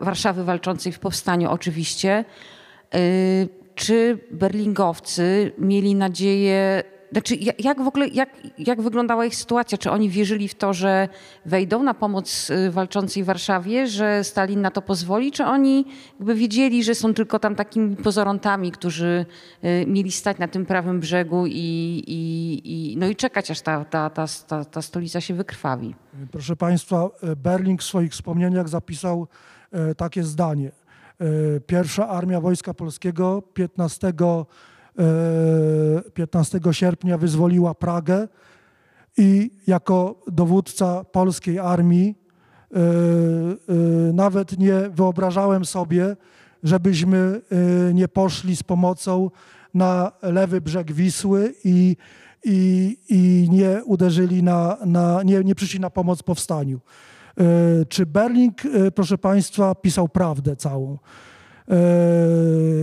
Warszawy walczącej w powstaniu oczywiście. Czy berlingowcy mieli nadzieję znaczy, jak w ogóle, jak, jak wyglądała ich sytuacja? Czy oni wierzyli w to, że wejdą na pomoc y, walczącej Warszawie, że Stalin na to pozwoli? Czy oni jakby wiedzieli, że są tylko tam takimi pozorontami, którzy y, mieli stać na tym prawym brzegu i, i, i no i czekać, aż ta, ta, ta, ta, ta stolica się wykrwawi? Proszę Państwa, Berling w swoich wspomnieniach zapisał e, takie zdanie. E, pierwsza Armia Wojska Polskiego 15 15 sierpnia wyzwoliła Pragę i jako dowódca polskiej armii e, e, nawet nie wyobrażałem sobie, żebyśmy e, nie poszli z pomocą na lewy brzeg Wisły i, i, i nie uderzyli na, na nie, nie przyszli na pomoc powstaniu. Czy Berling, proszę Państwa, pisał prawdę całą?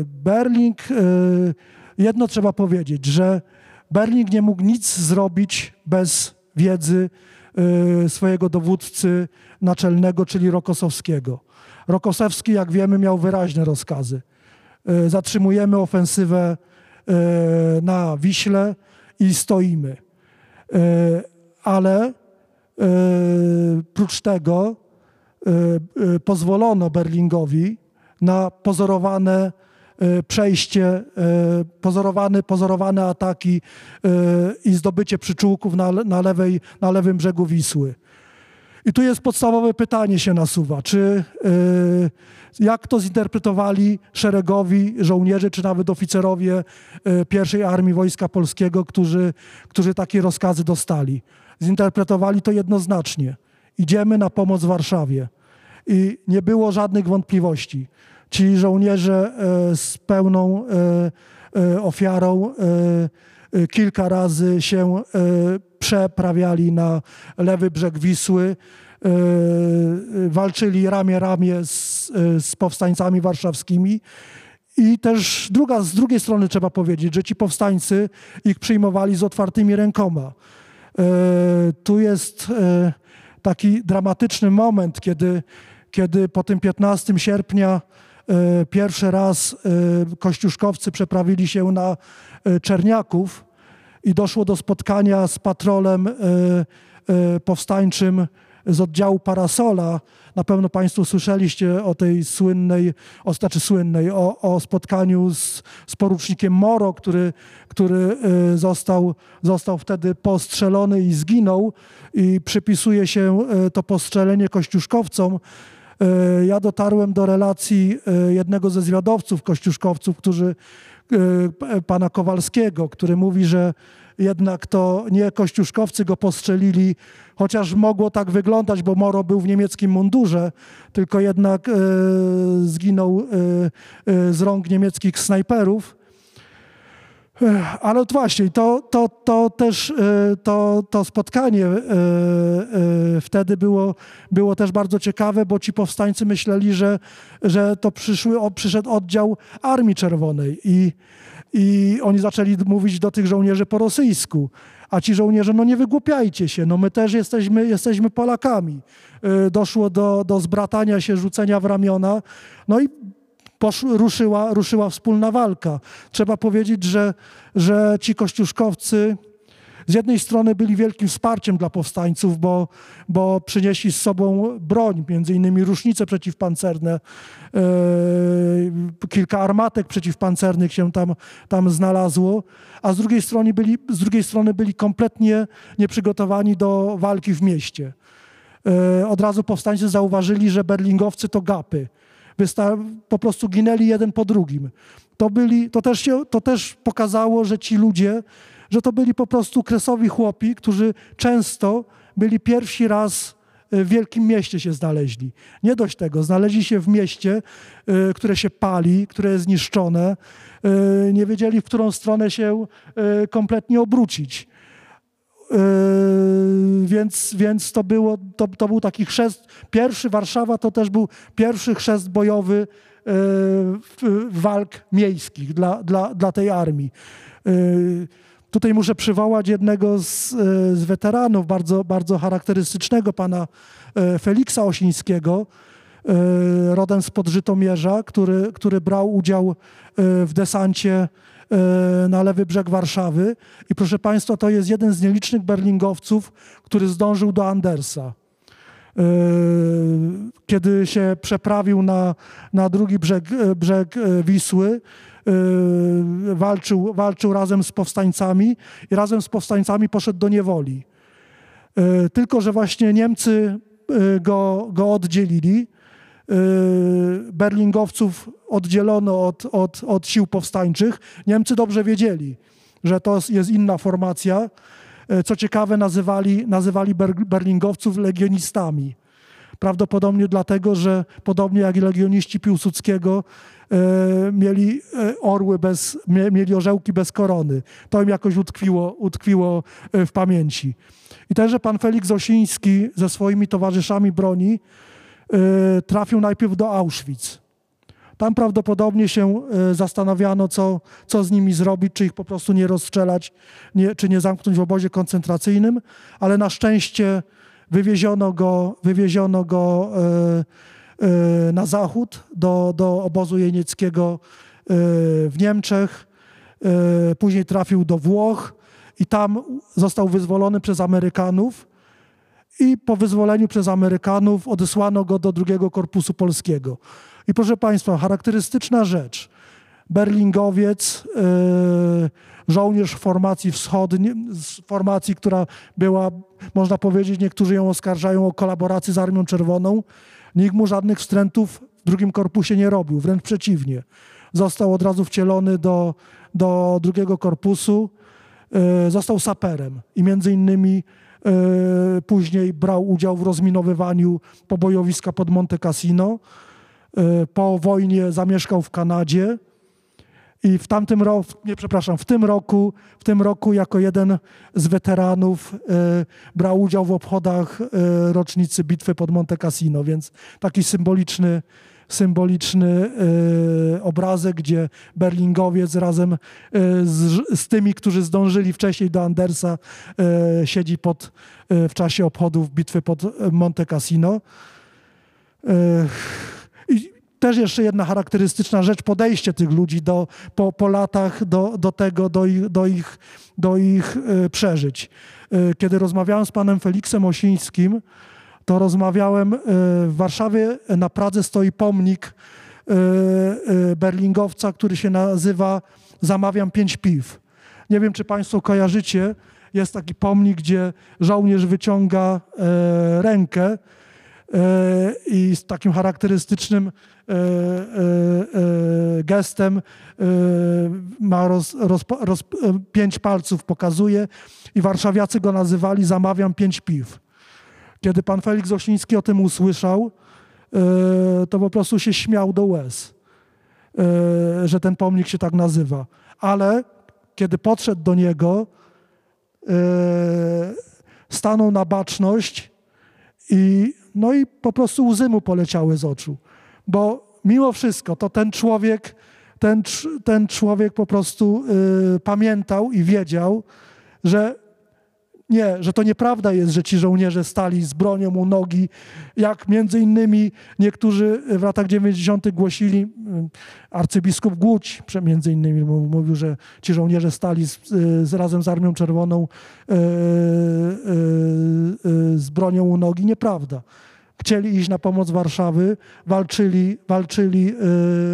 Berling jedno trzeba powiedzieć, że Berling nie mógł nic zrobić bez wiedzy y, swojego dowódcy naczelnego, czyli Rokosowskiego. Rokosowski, jak wiemy, miał wyraźne rozkazy. Y, zatrzymujemy ofensywę y, na Wiśle i stoimy. Ale prócz tego pozwolono Berlingowi na pozorowane przejście, e, pozorowane, pozorowane ataki e, i zdobycie przyczółków na, na, lewej, na lewym brzegu Wisły. I tu jest podstawowe pytanie się nasuwa, czy jak to zinterpretowali szeregowi żołnierze, czy nawet oficerowie pierwszej Armii Wojska Polskiego, którzy, którzy takie rozkazy dostali. Zinterpretowali to jednoznacznie. Idziemy na pomoc Warszawie. I nie było żadnych wątpliwości. Ci żołnierze e, z pełną e, e, ofiarą kilka razy się przeprawiali na lewy brzeg Wisły, walczyli ramię ramię z, z powstańcami warszawskimi. I też druga, z drugiej strony trzeba powiedzieć, że ci powstańcy ich przyjmowali z otwartymi rękoma. Tu jest taki dramatyczny moment, kiedy, kiedy po tym 15 sierpnia pierwszy raz e, kościuszkowcy przeprawili się na e, Czerniaków i doszło do spotkania z patrolem powstańczym z oddziału Parasola. Na pewno Państwo słyszeliście o tej słynnej, o, znaczy słynnej, o, o spotkaniu z, z porucznikiem Moro, który, który został, został wtedy postrzelony i zginął i przypisuje się to postrzelenie kościuszkowcom. E, ja dotarłem do relacji e, jednego ze zwiadowców kościuszkowców, którzy, e, pana Kowalskiego, który mówi, że jednak to nie kościuszkowcy go postrzelili, chociaż mogło tak wyglądać, bo Moro był w niemieckim mundurze, tylko jednak zginął z rąk niemieckich snajperów. Ale właśnie, to, to, to też e, to, to spotkanie e, e, wtedy było, było też bardzo ciekawe, bo ci powstańcy myśleli, że, że to przyszły, przyszedł oddział Armii Czerwonej i, i oni zaczęli mówić do tych żołnierzy po rosyjsku. A ci żołnierze, no nie wygłupiajcie się, no my też jesteśmy, jesteśmy Polakami. Doszło do, do zbratania się, rzucenia w ramiona. No i poszły, ruszyła, ruszyła wspólna walka. Trzeba powiedzieć, że, że ci kościuszkowcy z jednej strony byli wielkim wsparciem dla powstańców, bo, bo przynieśli z sobą broń, między innymi różnice przeciwpancerne, yy, kilka armatek przeciwpancernych się tam, tam znalazło, a z drugiej, strony byli, z drugiej strony byli kompletnie nieprzygotowani do walki w mieście. Yy, od razu powstańcy zauważyli, że berlingowcy to gapy po prostu ginęli jeden po drugim. To, byli, to, też się, to też pokazało, że ci ludzie, że to byli po prostu kresowi chłopi, którzy często byli pierwszy raz w wielkim mieście się znaleźli. Nie dość tego, znaleźli się w mieście, y, które się pali, które jest zniszczone, y, nie wiedzieli, w którą stronę się kompletnie obrócić. Yy, więc, więc to, było, to, to był taki chrzest. Pierwszy Warszawa to też był pierwszy chrzest bojowy yy, walk miejskich dla, dla, dla tej armii. Yy, tutaj muszę przywołać jednego z, z weteranów, bardzo, bardzo charakterystycznego, pana Feliksa Osińskiego, rodem z Podżytomierza, który, który brał udział w desancie na lewy brzeg Warszawy. I proszę Państwa, to jest jeden z nielicznych berlingowców, który zdążył do Andersa. E, kiedy się przeprawił na, na drugi brzeg, e, brzeg Wisły, walczył, walczył razem z powstańcami i razem z powstańcami poszedł do niewoli. Tylko, że właśnie Niemcy go, go oddzielili berlingowców oddzielono od, od, od sił powstańczych. Niemcy dobrze wiedzieli, że to jest inna formacja. Y, co ciekawe, nazywali, nazywali berlingowców legionistami. Prawdopodobnie dlatego, że podobnie jak i legioniści Piłsudskiego y, mieli orły bez, mieli orzełki bez korony. To im jakoś utkwiło, utkwiło w pamięci. I także pan Felix Osiński ze swoimi towarzyszami broni Y, trafił najpierw do Auschwitz. Tam prawdopodobnie się y, zastanawiano, co, co z nimi zrobić, czy ich po prostu nie rozstrzelać, nie, czy nie zamknąć w obozie koncentracyjnym, ale na szczęście wywieziono go, wywieziono go y, na zachód, do, do obozu jenieckiego w Niemczech. Później trafił do Włoch i tam został wyzwolony przez Amerykanów i po wyzwoleniu przez Amerykanów odesłano go do drugiego korpusu polskiego. I proszę Państwa, charakterystyczna rzecz. Berlingowiec, yy, żołnierz formacji wschodniej, formacji, która była, można powiedzieć, niektórzy ją oskarżają o kolaborację z Armią Czerwoną. Nikt mu żadnych wstrętów w drugim korpusie nie robił, wręcz przeciwnie. Został od razu wcielony do, do drugiego korpusu, yy, został saperem i między innymi E, później brał udział w rozminowywaniu pobojowiska pod Monte Cassino. E, po wojnie zamieszkał w Kanadzie. I w tamtym roku, nie przepraszam, w tym roku, w tym roku jako jeden z weteranów e, brał udział w obchodach rocznicy bitwy pod Monte Cassino, więc taki symboliczny symboliczny y, obrazek, gdzie Berlingowiec razem y, z, z, tymi, którzy zdążyli wcześniej do Andersa, y, siedzi pod, w czasie obchodów bitwy pod Monte Cassino. I też jeszcze jedna charakterystyczna rzecz, podejście tych ludzi do, po, po latach do, do tego, do ich, do ich, do ich przeżyć. Kiedy rozmawiałem z panem Feliksem Osińskim, to rozmawiałem e, w Warszawie, na Pradze stoi pomnik e, e, berlingowca, który się nazywa Zamawiam pięć piw. Nie wiem, czy Państwo kojarzycie, jest taki pomnik, gdzie żołnierz wyciąga rękę i z takim charakterystycznym gestem ma roz, roz, roz, pięć palców, pokazuje i warszawiacy go nazywali Zamawiam pięć piw. Kiedy pan Felix Osiński o tym usłyszał, e, to po prostu się śmiał do łez, e, że ten pomnik się tak nazywa. Ale kiedy podszedł do niego, e, stanął na baczność i, no i po prostu łzy mu poleciały z oczu. Bo mimo wszystko to ten człowiek, ten, ten człowiek po prostu pamiętał i wiedział, że nie, że to nieprawda jest, że ci żołnierze stali z bronią u nogi, jak między innymi niektórzy w latach 90. głosili, y, arcybiskup Głódź między innymi mówił, że ci żołnierze stali z, z razem z Armią Czerwoną e, z bronią u nogi. Nieprawda. Chcieli iść na pomoc Warszawy, walczyli, walczyli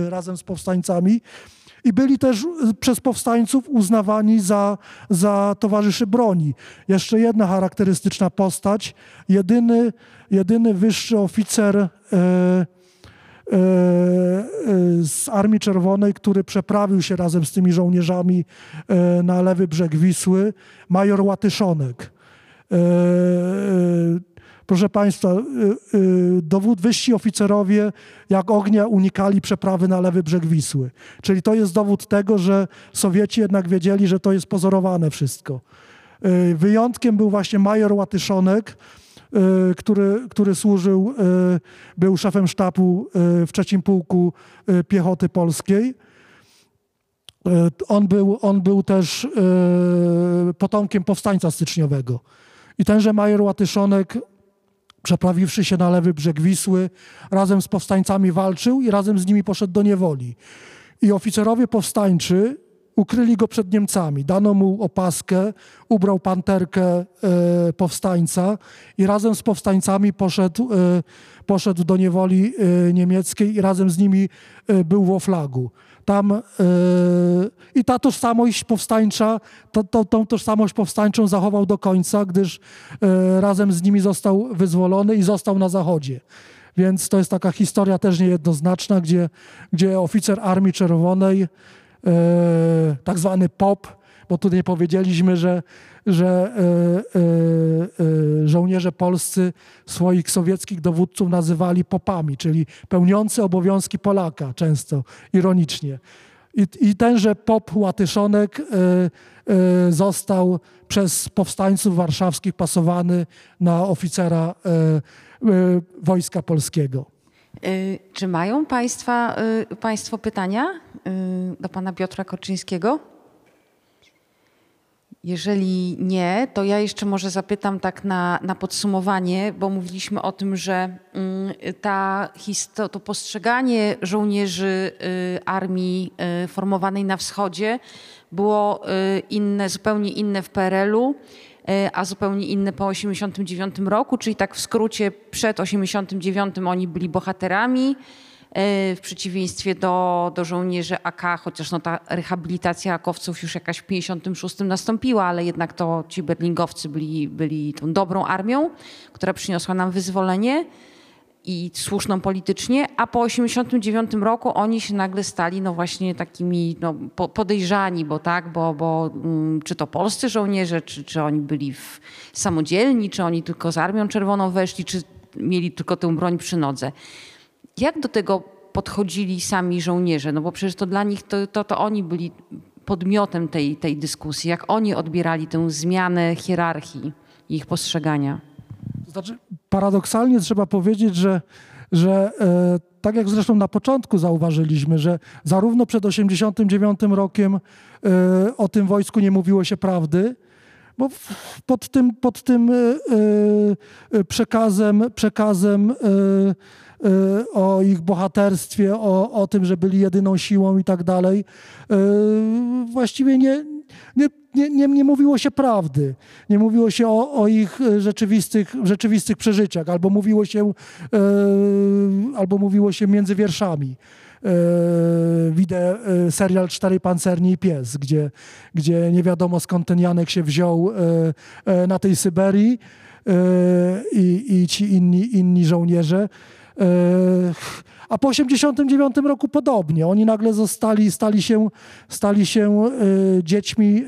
razem z powstańcami i byli też y, przez powstańców uznawani za, za towarzyszy broni. Jeszcze jedna charakterystyczna postać, jedyny, jedyny wyższy oficer e, e, e, z Armii Czerwonej, który przeprawił się razem z tymi żołnierzami e, na lewy brzeg Wisły, major Łatyszonek. Proszę Państwa, y, y, dowód wyżsi oficerowie jak ognia unikali przeprawy na lewy brzeg Wisły. Czyli to jest dowód tego, że Sowieci jednak wiedzieli, że to jest pozorowane wszystko. Y, wyjątkiem był właśnie major Łatyszonek, który, który służył, był szefem sztabu w trzecim pułku piechoty polskiej. On był, on był też potomkiem powstańca styczniowego. I tenże major Łatyszonek przeprawiwszy się na lewy brzeg Wisły, razem z powstańcami walczył i razem z nimi poszedł do niewoli. I oficerowie powstańczy ukryli go przed Niemcami. Dano mu opaskę, ubrał panterkę e, powstańca i razem z powstańcami poszedł, e, poszedł do niewoli e, niemieckiej i razem z nimi był w Oflagu tam yy, i ta tożsamość powstańcza, to, to, tą tożsamość powstańczą zachował do końca, gdyż yy, razem z nimi został wyzwolony i został na zachodzie. Więc to jest taka historia też niejednoznaczna, gdzie, gdzie oficer Armii Czerwonej, yy, tak zwany POP, bo tutaj powiedzieliśmy, że, że y, y, y, żołnierze polscy swoich sowieckich dowódców nazywali popami, czyli pełniący obowiązki Polaka często, ironicznie. I, i tenże pop Łatyszonek został przez powstańców warszawskich pasowany na oficera Wojska Polskiego. Czy mają państwa, Państwo pytania do pana Piotra Koczyńskiego? Jeżeli nie, to ja jeszcze może zapytam tak na, na podsumowanie, bo mówiliśmy o tym, że mm, ta, to, to postrzeganie żołnierzy y, armii y, formowanej na wschodzie było y, inne, zupełnie inne w PRL-u, a zupełnie inne po 1989 roku, czyli tak w skrócie przed 1989 oni byli bohaterami, w przeciwieństwie do, do żołnierzy AK, chociaż no ta rehabilitacja akowców już jakaś w 56 nastąpiła, ale jednak to ci berlingowcy byli, byli tą dobrą armią, która przyniosła nam wyzwolenie i słuszną politycznie, a po 89 roku oni się nagle stali no właśnie takimi no, podejrzani, bo tak, bo, bo um, czy to polscy żołnierze, czy, czy oni byli w, samodzielni, czy oni tylko z Armią Czerwoną weszli, czy mieli tylko tę broń przy nodze. Jak do tego podchodzili sami żołnierze? No bo przecież to dla nich to, to, to oni byli podmiotem tej, tej dyskusji. Jak oni odbierali tę zmianę hierarchii ich postrzegania? Znaczy, paradoksalnie trzeba powiedzieć, że, że e, tak jak zresztą na początku zauważyliśmy, że zarówno przed 89 rokiem e, o tym wojsku nie mówiło się prawdy, bo pod tym, pod tym e, e przekazem, przekazem e, o ich bohaterstwie, o, o tym, że byli jedyną siłą i tak dalej. Y, właściwie nie, nie, nie, nie, nie mówiło się prawdy. Nie mówiło się o, o ich rzeczywistych, rzeczywistych przeżyciach, albo mówiło się, y, albo mówiło się między wierszami. Widzę serial Cztery Pancerni i Pies, gdzie, gdzie nie wiadomo skąd ten Janek się wziął na tej Syberii i, i ci inni, inni żołnierze. 呃 A po 89 roku podobnie. Oni nagle zostali, stali się, stali się y, dziećmi,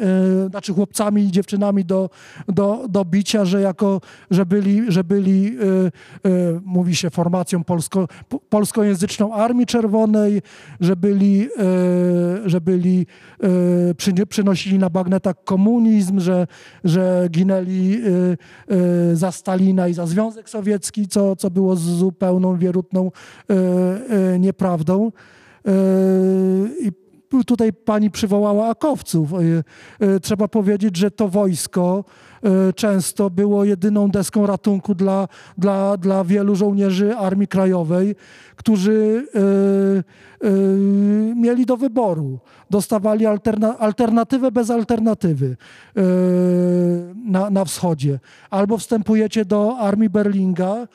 y, znaczy chłopcami i dziewczynami do, do, do bicia, że jako, że byli, że byli y, mówi się formacją polsko, polskojęzyczną Armii Czerwonej, że byli, że byli przy, przynosili na bagnetach komunizm, że, że ginęli za Stalina i za Związek Sowiecki, co, co było zupełną wierutną nieprawdą. E, I tutaj pani przywołała akowców. E, trzeba powiedzieć, że to wojsko często było jedyną deską ratunku dla, dla, dla wielu żołnierzy Armii Krajowej, którzy mieli do wyboru. Dostawali alterna alternatywę bez alternatywy na, na wschodzie. Albo wstępujecie do Armii Berlinga,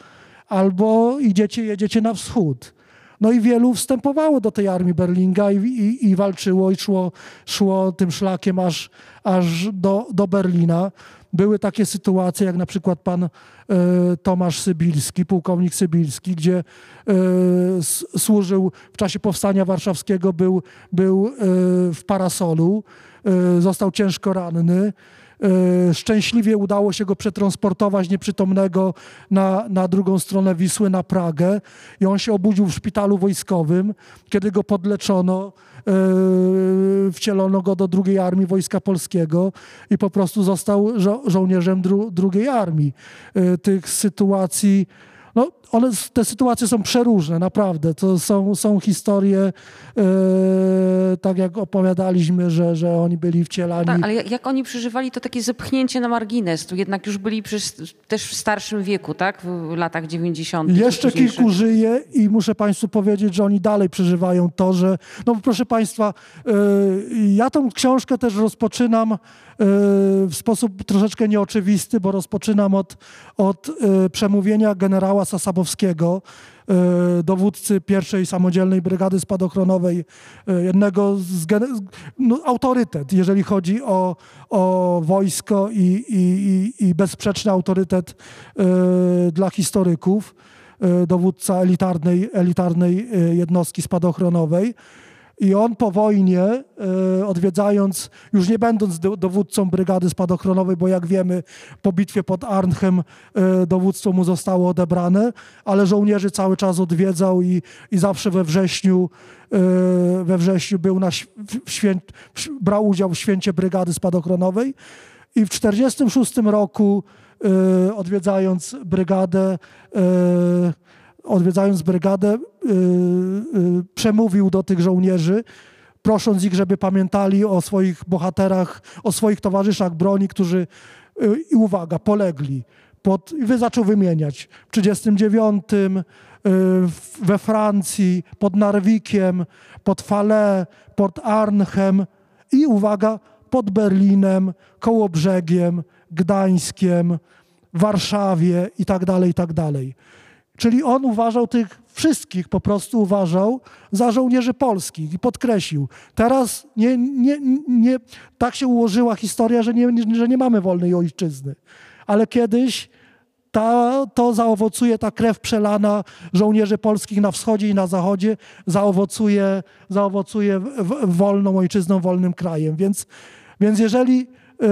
albo idziecie, jedziecie na wschód. No i wielu wstępowało do tej armii Berlinga i, i, i walczyło i szło, szło tym szlakiem aż, aż do, do Berlina. Były takie sytuacje, jak na przykład pan e, Tomasz Sybilski, pułkownik Sybilski, gdzie e, s, służył w czasie powstania warszawskiego, był, był e, w parasolu, został ciężko ranny. E, szczęśliwie udało się go przetransportować nieprzytomnego na, na drugą stronę Wisły, na Pragę. I on się obudził w szpitalu wojskowym. Kiedy go podleczono, e, wcielono go do drugiej armii Wojska Polskiego i po prostu został żo żołnierzem dru drugiej armii. E, tych sytuacji no, one, te sytuacje są przeróżne, naprawdę. To są, są historie, e, tak jak opowiadaliśmy, że, że oni byli wcielani. Tak, ale jak oni przeżywali to takie zepchnięcie na margines, tu jednak już byli przez, też w starszym wieku, tak? W latach 90. Jeszcze kilku żyje i muszę Państwu powiedzieć, że oni dalej przeżywają to, że, no proszę Państwa, e, ja tą książkę też rozpoczynam w sposób troszeczkę nieoczywisty, bo rozpoczynam od, od e, przemówienia generała Sasabowskiego, e, dowódcy pierwszej samodzielnej brygady spadochronowej, e, jednego z no, autorytet, jeżeli chodzi o, o wojsko i, i, i bezsprzeczny autorytet dla historyków, dowódca elitarnej, elitarnej jednostki spadochronowej. I on po wojnie, e, odwiedzając, już nie będąc dowódcą brygady spadochronowej, bo jak wiemy, po bitwie pod Arnchem e, dowództwo mu zostało odebrane, ale żołnierzy cały czas odwiedzał i, i zawsze we wrześniu, e, we wrześniu był na świę, brał udział w święcie brygady spadochronowej. I w 1946 roku, odwiedzając brygadę, odwiedzając brygadę, yy, yy, przemówił do tych żołnierzy, prosząc ich, żeby pamiętali o swoich bohaterach, o swoich towarzyszach broni, którzy, yy, i uwaga, polegli. Pod, I zaczął wymieniać. W 1939 we Francji, pod Narwikiem, pod Fale, pod Arnchem i uwaga, pod Berlinem, koło brzegiem, Gdańskiem, Warszawie i tak dalej, i tak dalej. Czyli on uważał tych wszystkich, po prostu uważał za żołnierzy polskich i podkreślił. Teraz nie, nie, nie, tak się ułożyła historia, że nie, że nie mamy wolnej ojczyzny. Ale kiedyś ta, to zaowocuje, ta krew przelana żołnierzy polskich na wschodzie i na zachodzie, zaowocuje, zaowocuje wolną ojczyzną, wolnym krajem. Więc, więc jeżeli y,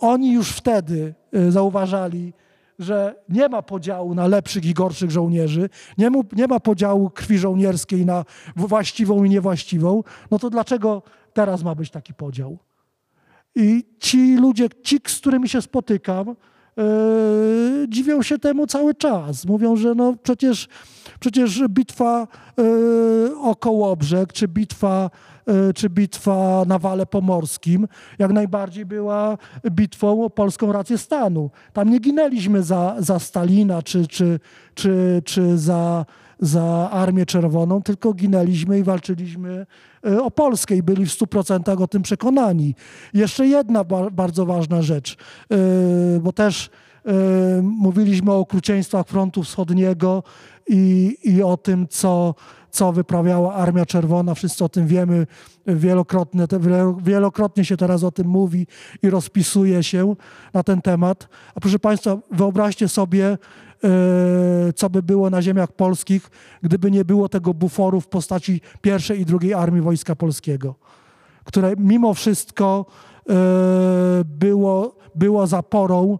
oni już wtedy y, zauważali, że nie ma podziału na lepszych i gorszych żołnierzy, nie, mu, nie ma podziału krwi żołnierskiej na właściwą i niewłaściwą, no to dlaczego teraz ma być taki podział? I ci ludzie, ci, z którymi się spotykam, yy, dziwią się temu cały czas. Mówią, że no przecież, przecież bitwa yy, o Kołobrzeg, czy bitwa czy bitwa na Wale Pomorskim jak najbardziej była bitwą o polską rację stanu. Tam nie ginęliśmy za, za Stalina czy, czy, czy, czy za, za Armię Czerwoną, tylko ginęliśmy i walczyliśmy e, o Polskę i byli w 100% o tym przekonani. Jeszcze jedna bardzo ważna rzecz, e, bo też mówiliśmy o okrucieństwach frontu wschodniego i, i o tym, co, co wyprawiała Armia Czerwona. Wszyscy o tym wiemy. Wielokrotnie, wielokrotnie się teraz o tym mówi i rozpisuje się na ten temat. A proszę Państwa, wyobraźcie sobie, e, co by było na ziemiach polskich, gdyby nie było tego buforu w postaci pierwszej i drugiej Armii Wojska Polskiego, które mimo wszystko e, było, było zaporą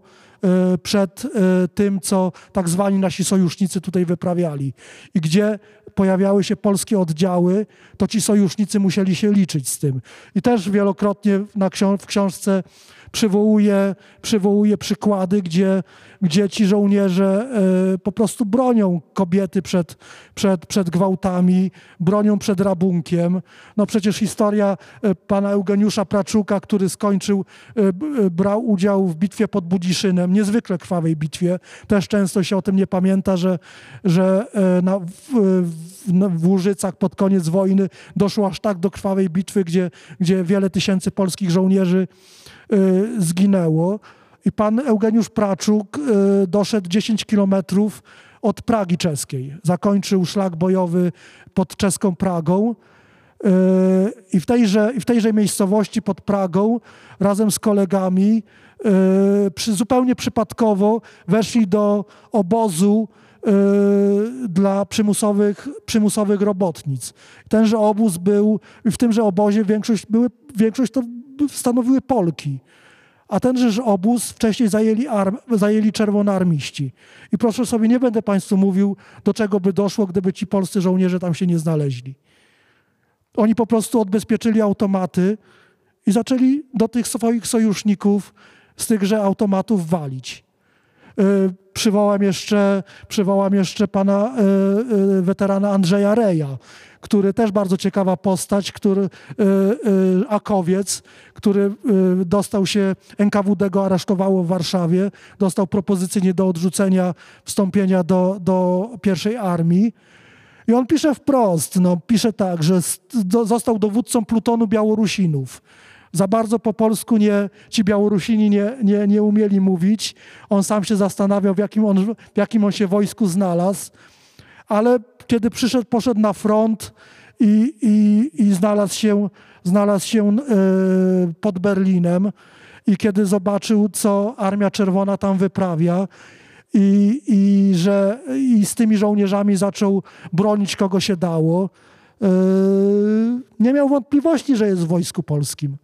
przed e, tym, co tak zwani nasi sojusznicy tutaj wyprawiali. I gdzie pojawiały się polskie oddziały, to ci sojusznicy musieli się liczyć z tym. I też wielokrotnie na w książce przywołuje, przywołuje przykłady, gdzie, gdzie ci żołnierze e, po prostu bronią kobiety przed, przed, przed gwałtami, bronią przed rabunkiem. No przecież historia e, pana Eugeniusza Praczuka, który skończył, e, brał udział w bitwie pod Budziszynem, niezwykle krwawej bitwie. Też często się o tym nie pamięta, że, że na, w, w, w Łużycach pod koniec wojny doszło aż tak do krwawej bitwy, gdzie, gdzie wiele tysięcy polskich żołnierzy zginęło. I pan Eugeniusz Praczuk y, doszedł 10 kilometrów od Pragi czeskiej. Zakończył szlak bojowy pod czeską Pragą. Y, I w tejże, w tejże miejscowości pod Pragą razem z kolegami przy, zupełnie przypadkowo weszli do obozu dla przymusowych, przymusowych robotnic. Tenże obóz był, w tymże obozie większość, były, większość to stanowiły Polki. A tenże obóz wcześniej zajęli, zajęli czerwonoarmiści. I proszę sobie, nie będę Państwu mówił, do czego by doszło, gdyby ci polscy żołnierze tam się nie znaleźli. Oni po prostu odbezpieczyli automaty i zaczęli do tych swoich sojuszników z tychże automatów walić. Yy, przywołam jeszcze, przywołam jeszcze pana yy, yy, weterana Andrzeja Reja, który też bardzo ciekawa postać, który, y, y, Akowiec, który y, dostał się, NKWD go aresztowało w Warszawie, dostał propozycję nie do odrzucenia wstąpienia do, do pierwszej armii. I on pisze wprost, no, pisze tak, że został dowódcą plutonu Białorusinów. Za bardzo po polsku nie, ci Białorusini nie, nie, nie umieli mówić. On sam się zastanawiał, w jakim on, w jakim on się wojsku znalazł. Ale kiedy przyszedł, poszedł na front i, i, i znalazł się, znalazł się e, pod Berlinem i kiedy zobaczył, co Armia Czerwona tam wyprawia i, i że i z tymi żołnierzami zaczął bronić, kogo się dało, e, nie miał wątpliwości, że jest w Wojsku Polskim.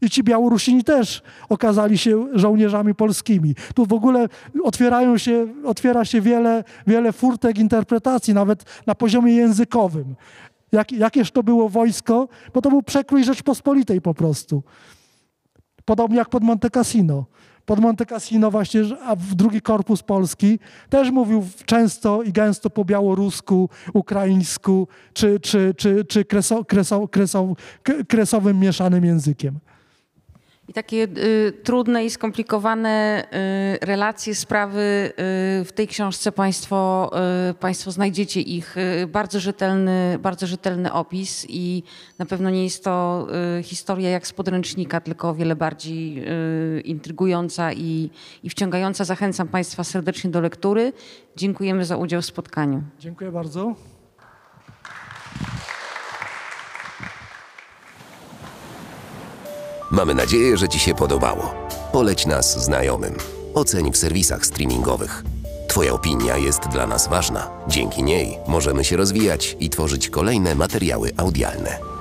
I ci Białorusini też okazali się żołnierzami polskimi. Tu w ogóle otwierają się, otwiera się wiele, wiele furtek interpretacji, nawet na poziomie językowym. Jak, jakież to było wojsko? Bo to był przekrój Rzeczpospolitej po prostu. Podobnie jak pod Monte Cassino. Pod Monte Cassino właśnie, a w drugi korpus polski też mówił często i gęsto po białorusku, ukraińsku, czy, czy, czy, czy kreso, kreso, kreso, kresowym mieszanym językiem. I takie y, trudne i skomplikowane y, relacje, sprawy y, w tej książce Państwo, y, państwo znajdziecie ich y, bardzo rzetelny, bardzo rzetelny opis i na pewno nie jest to y, historia jak z podręcznika, tylko o wiele bardziej intrygująca i, i wciągająca. Zachęcam Państwa serdecznie do lektury. Dziękujemy za udział w spotkaniu. Dziękuję bardzo. Mamy nadzieję, że Ci się podobało. Poleć nas znajomym. Oceń w serwisach streamingowych. Twoja opinia jest dla nas ważna. Dzięki niej możemy się rozwijać i tworzyć kolejne materiały audialne.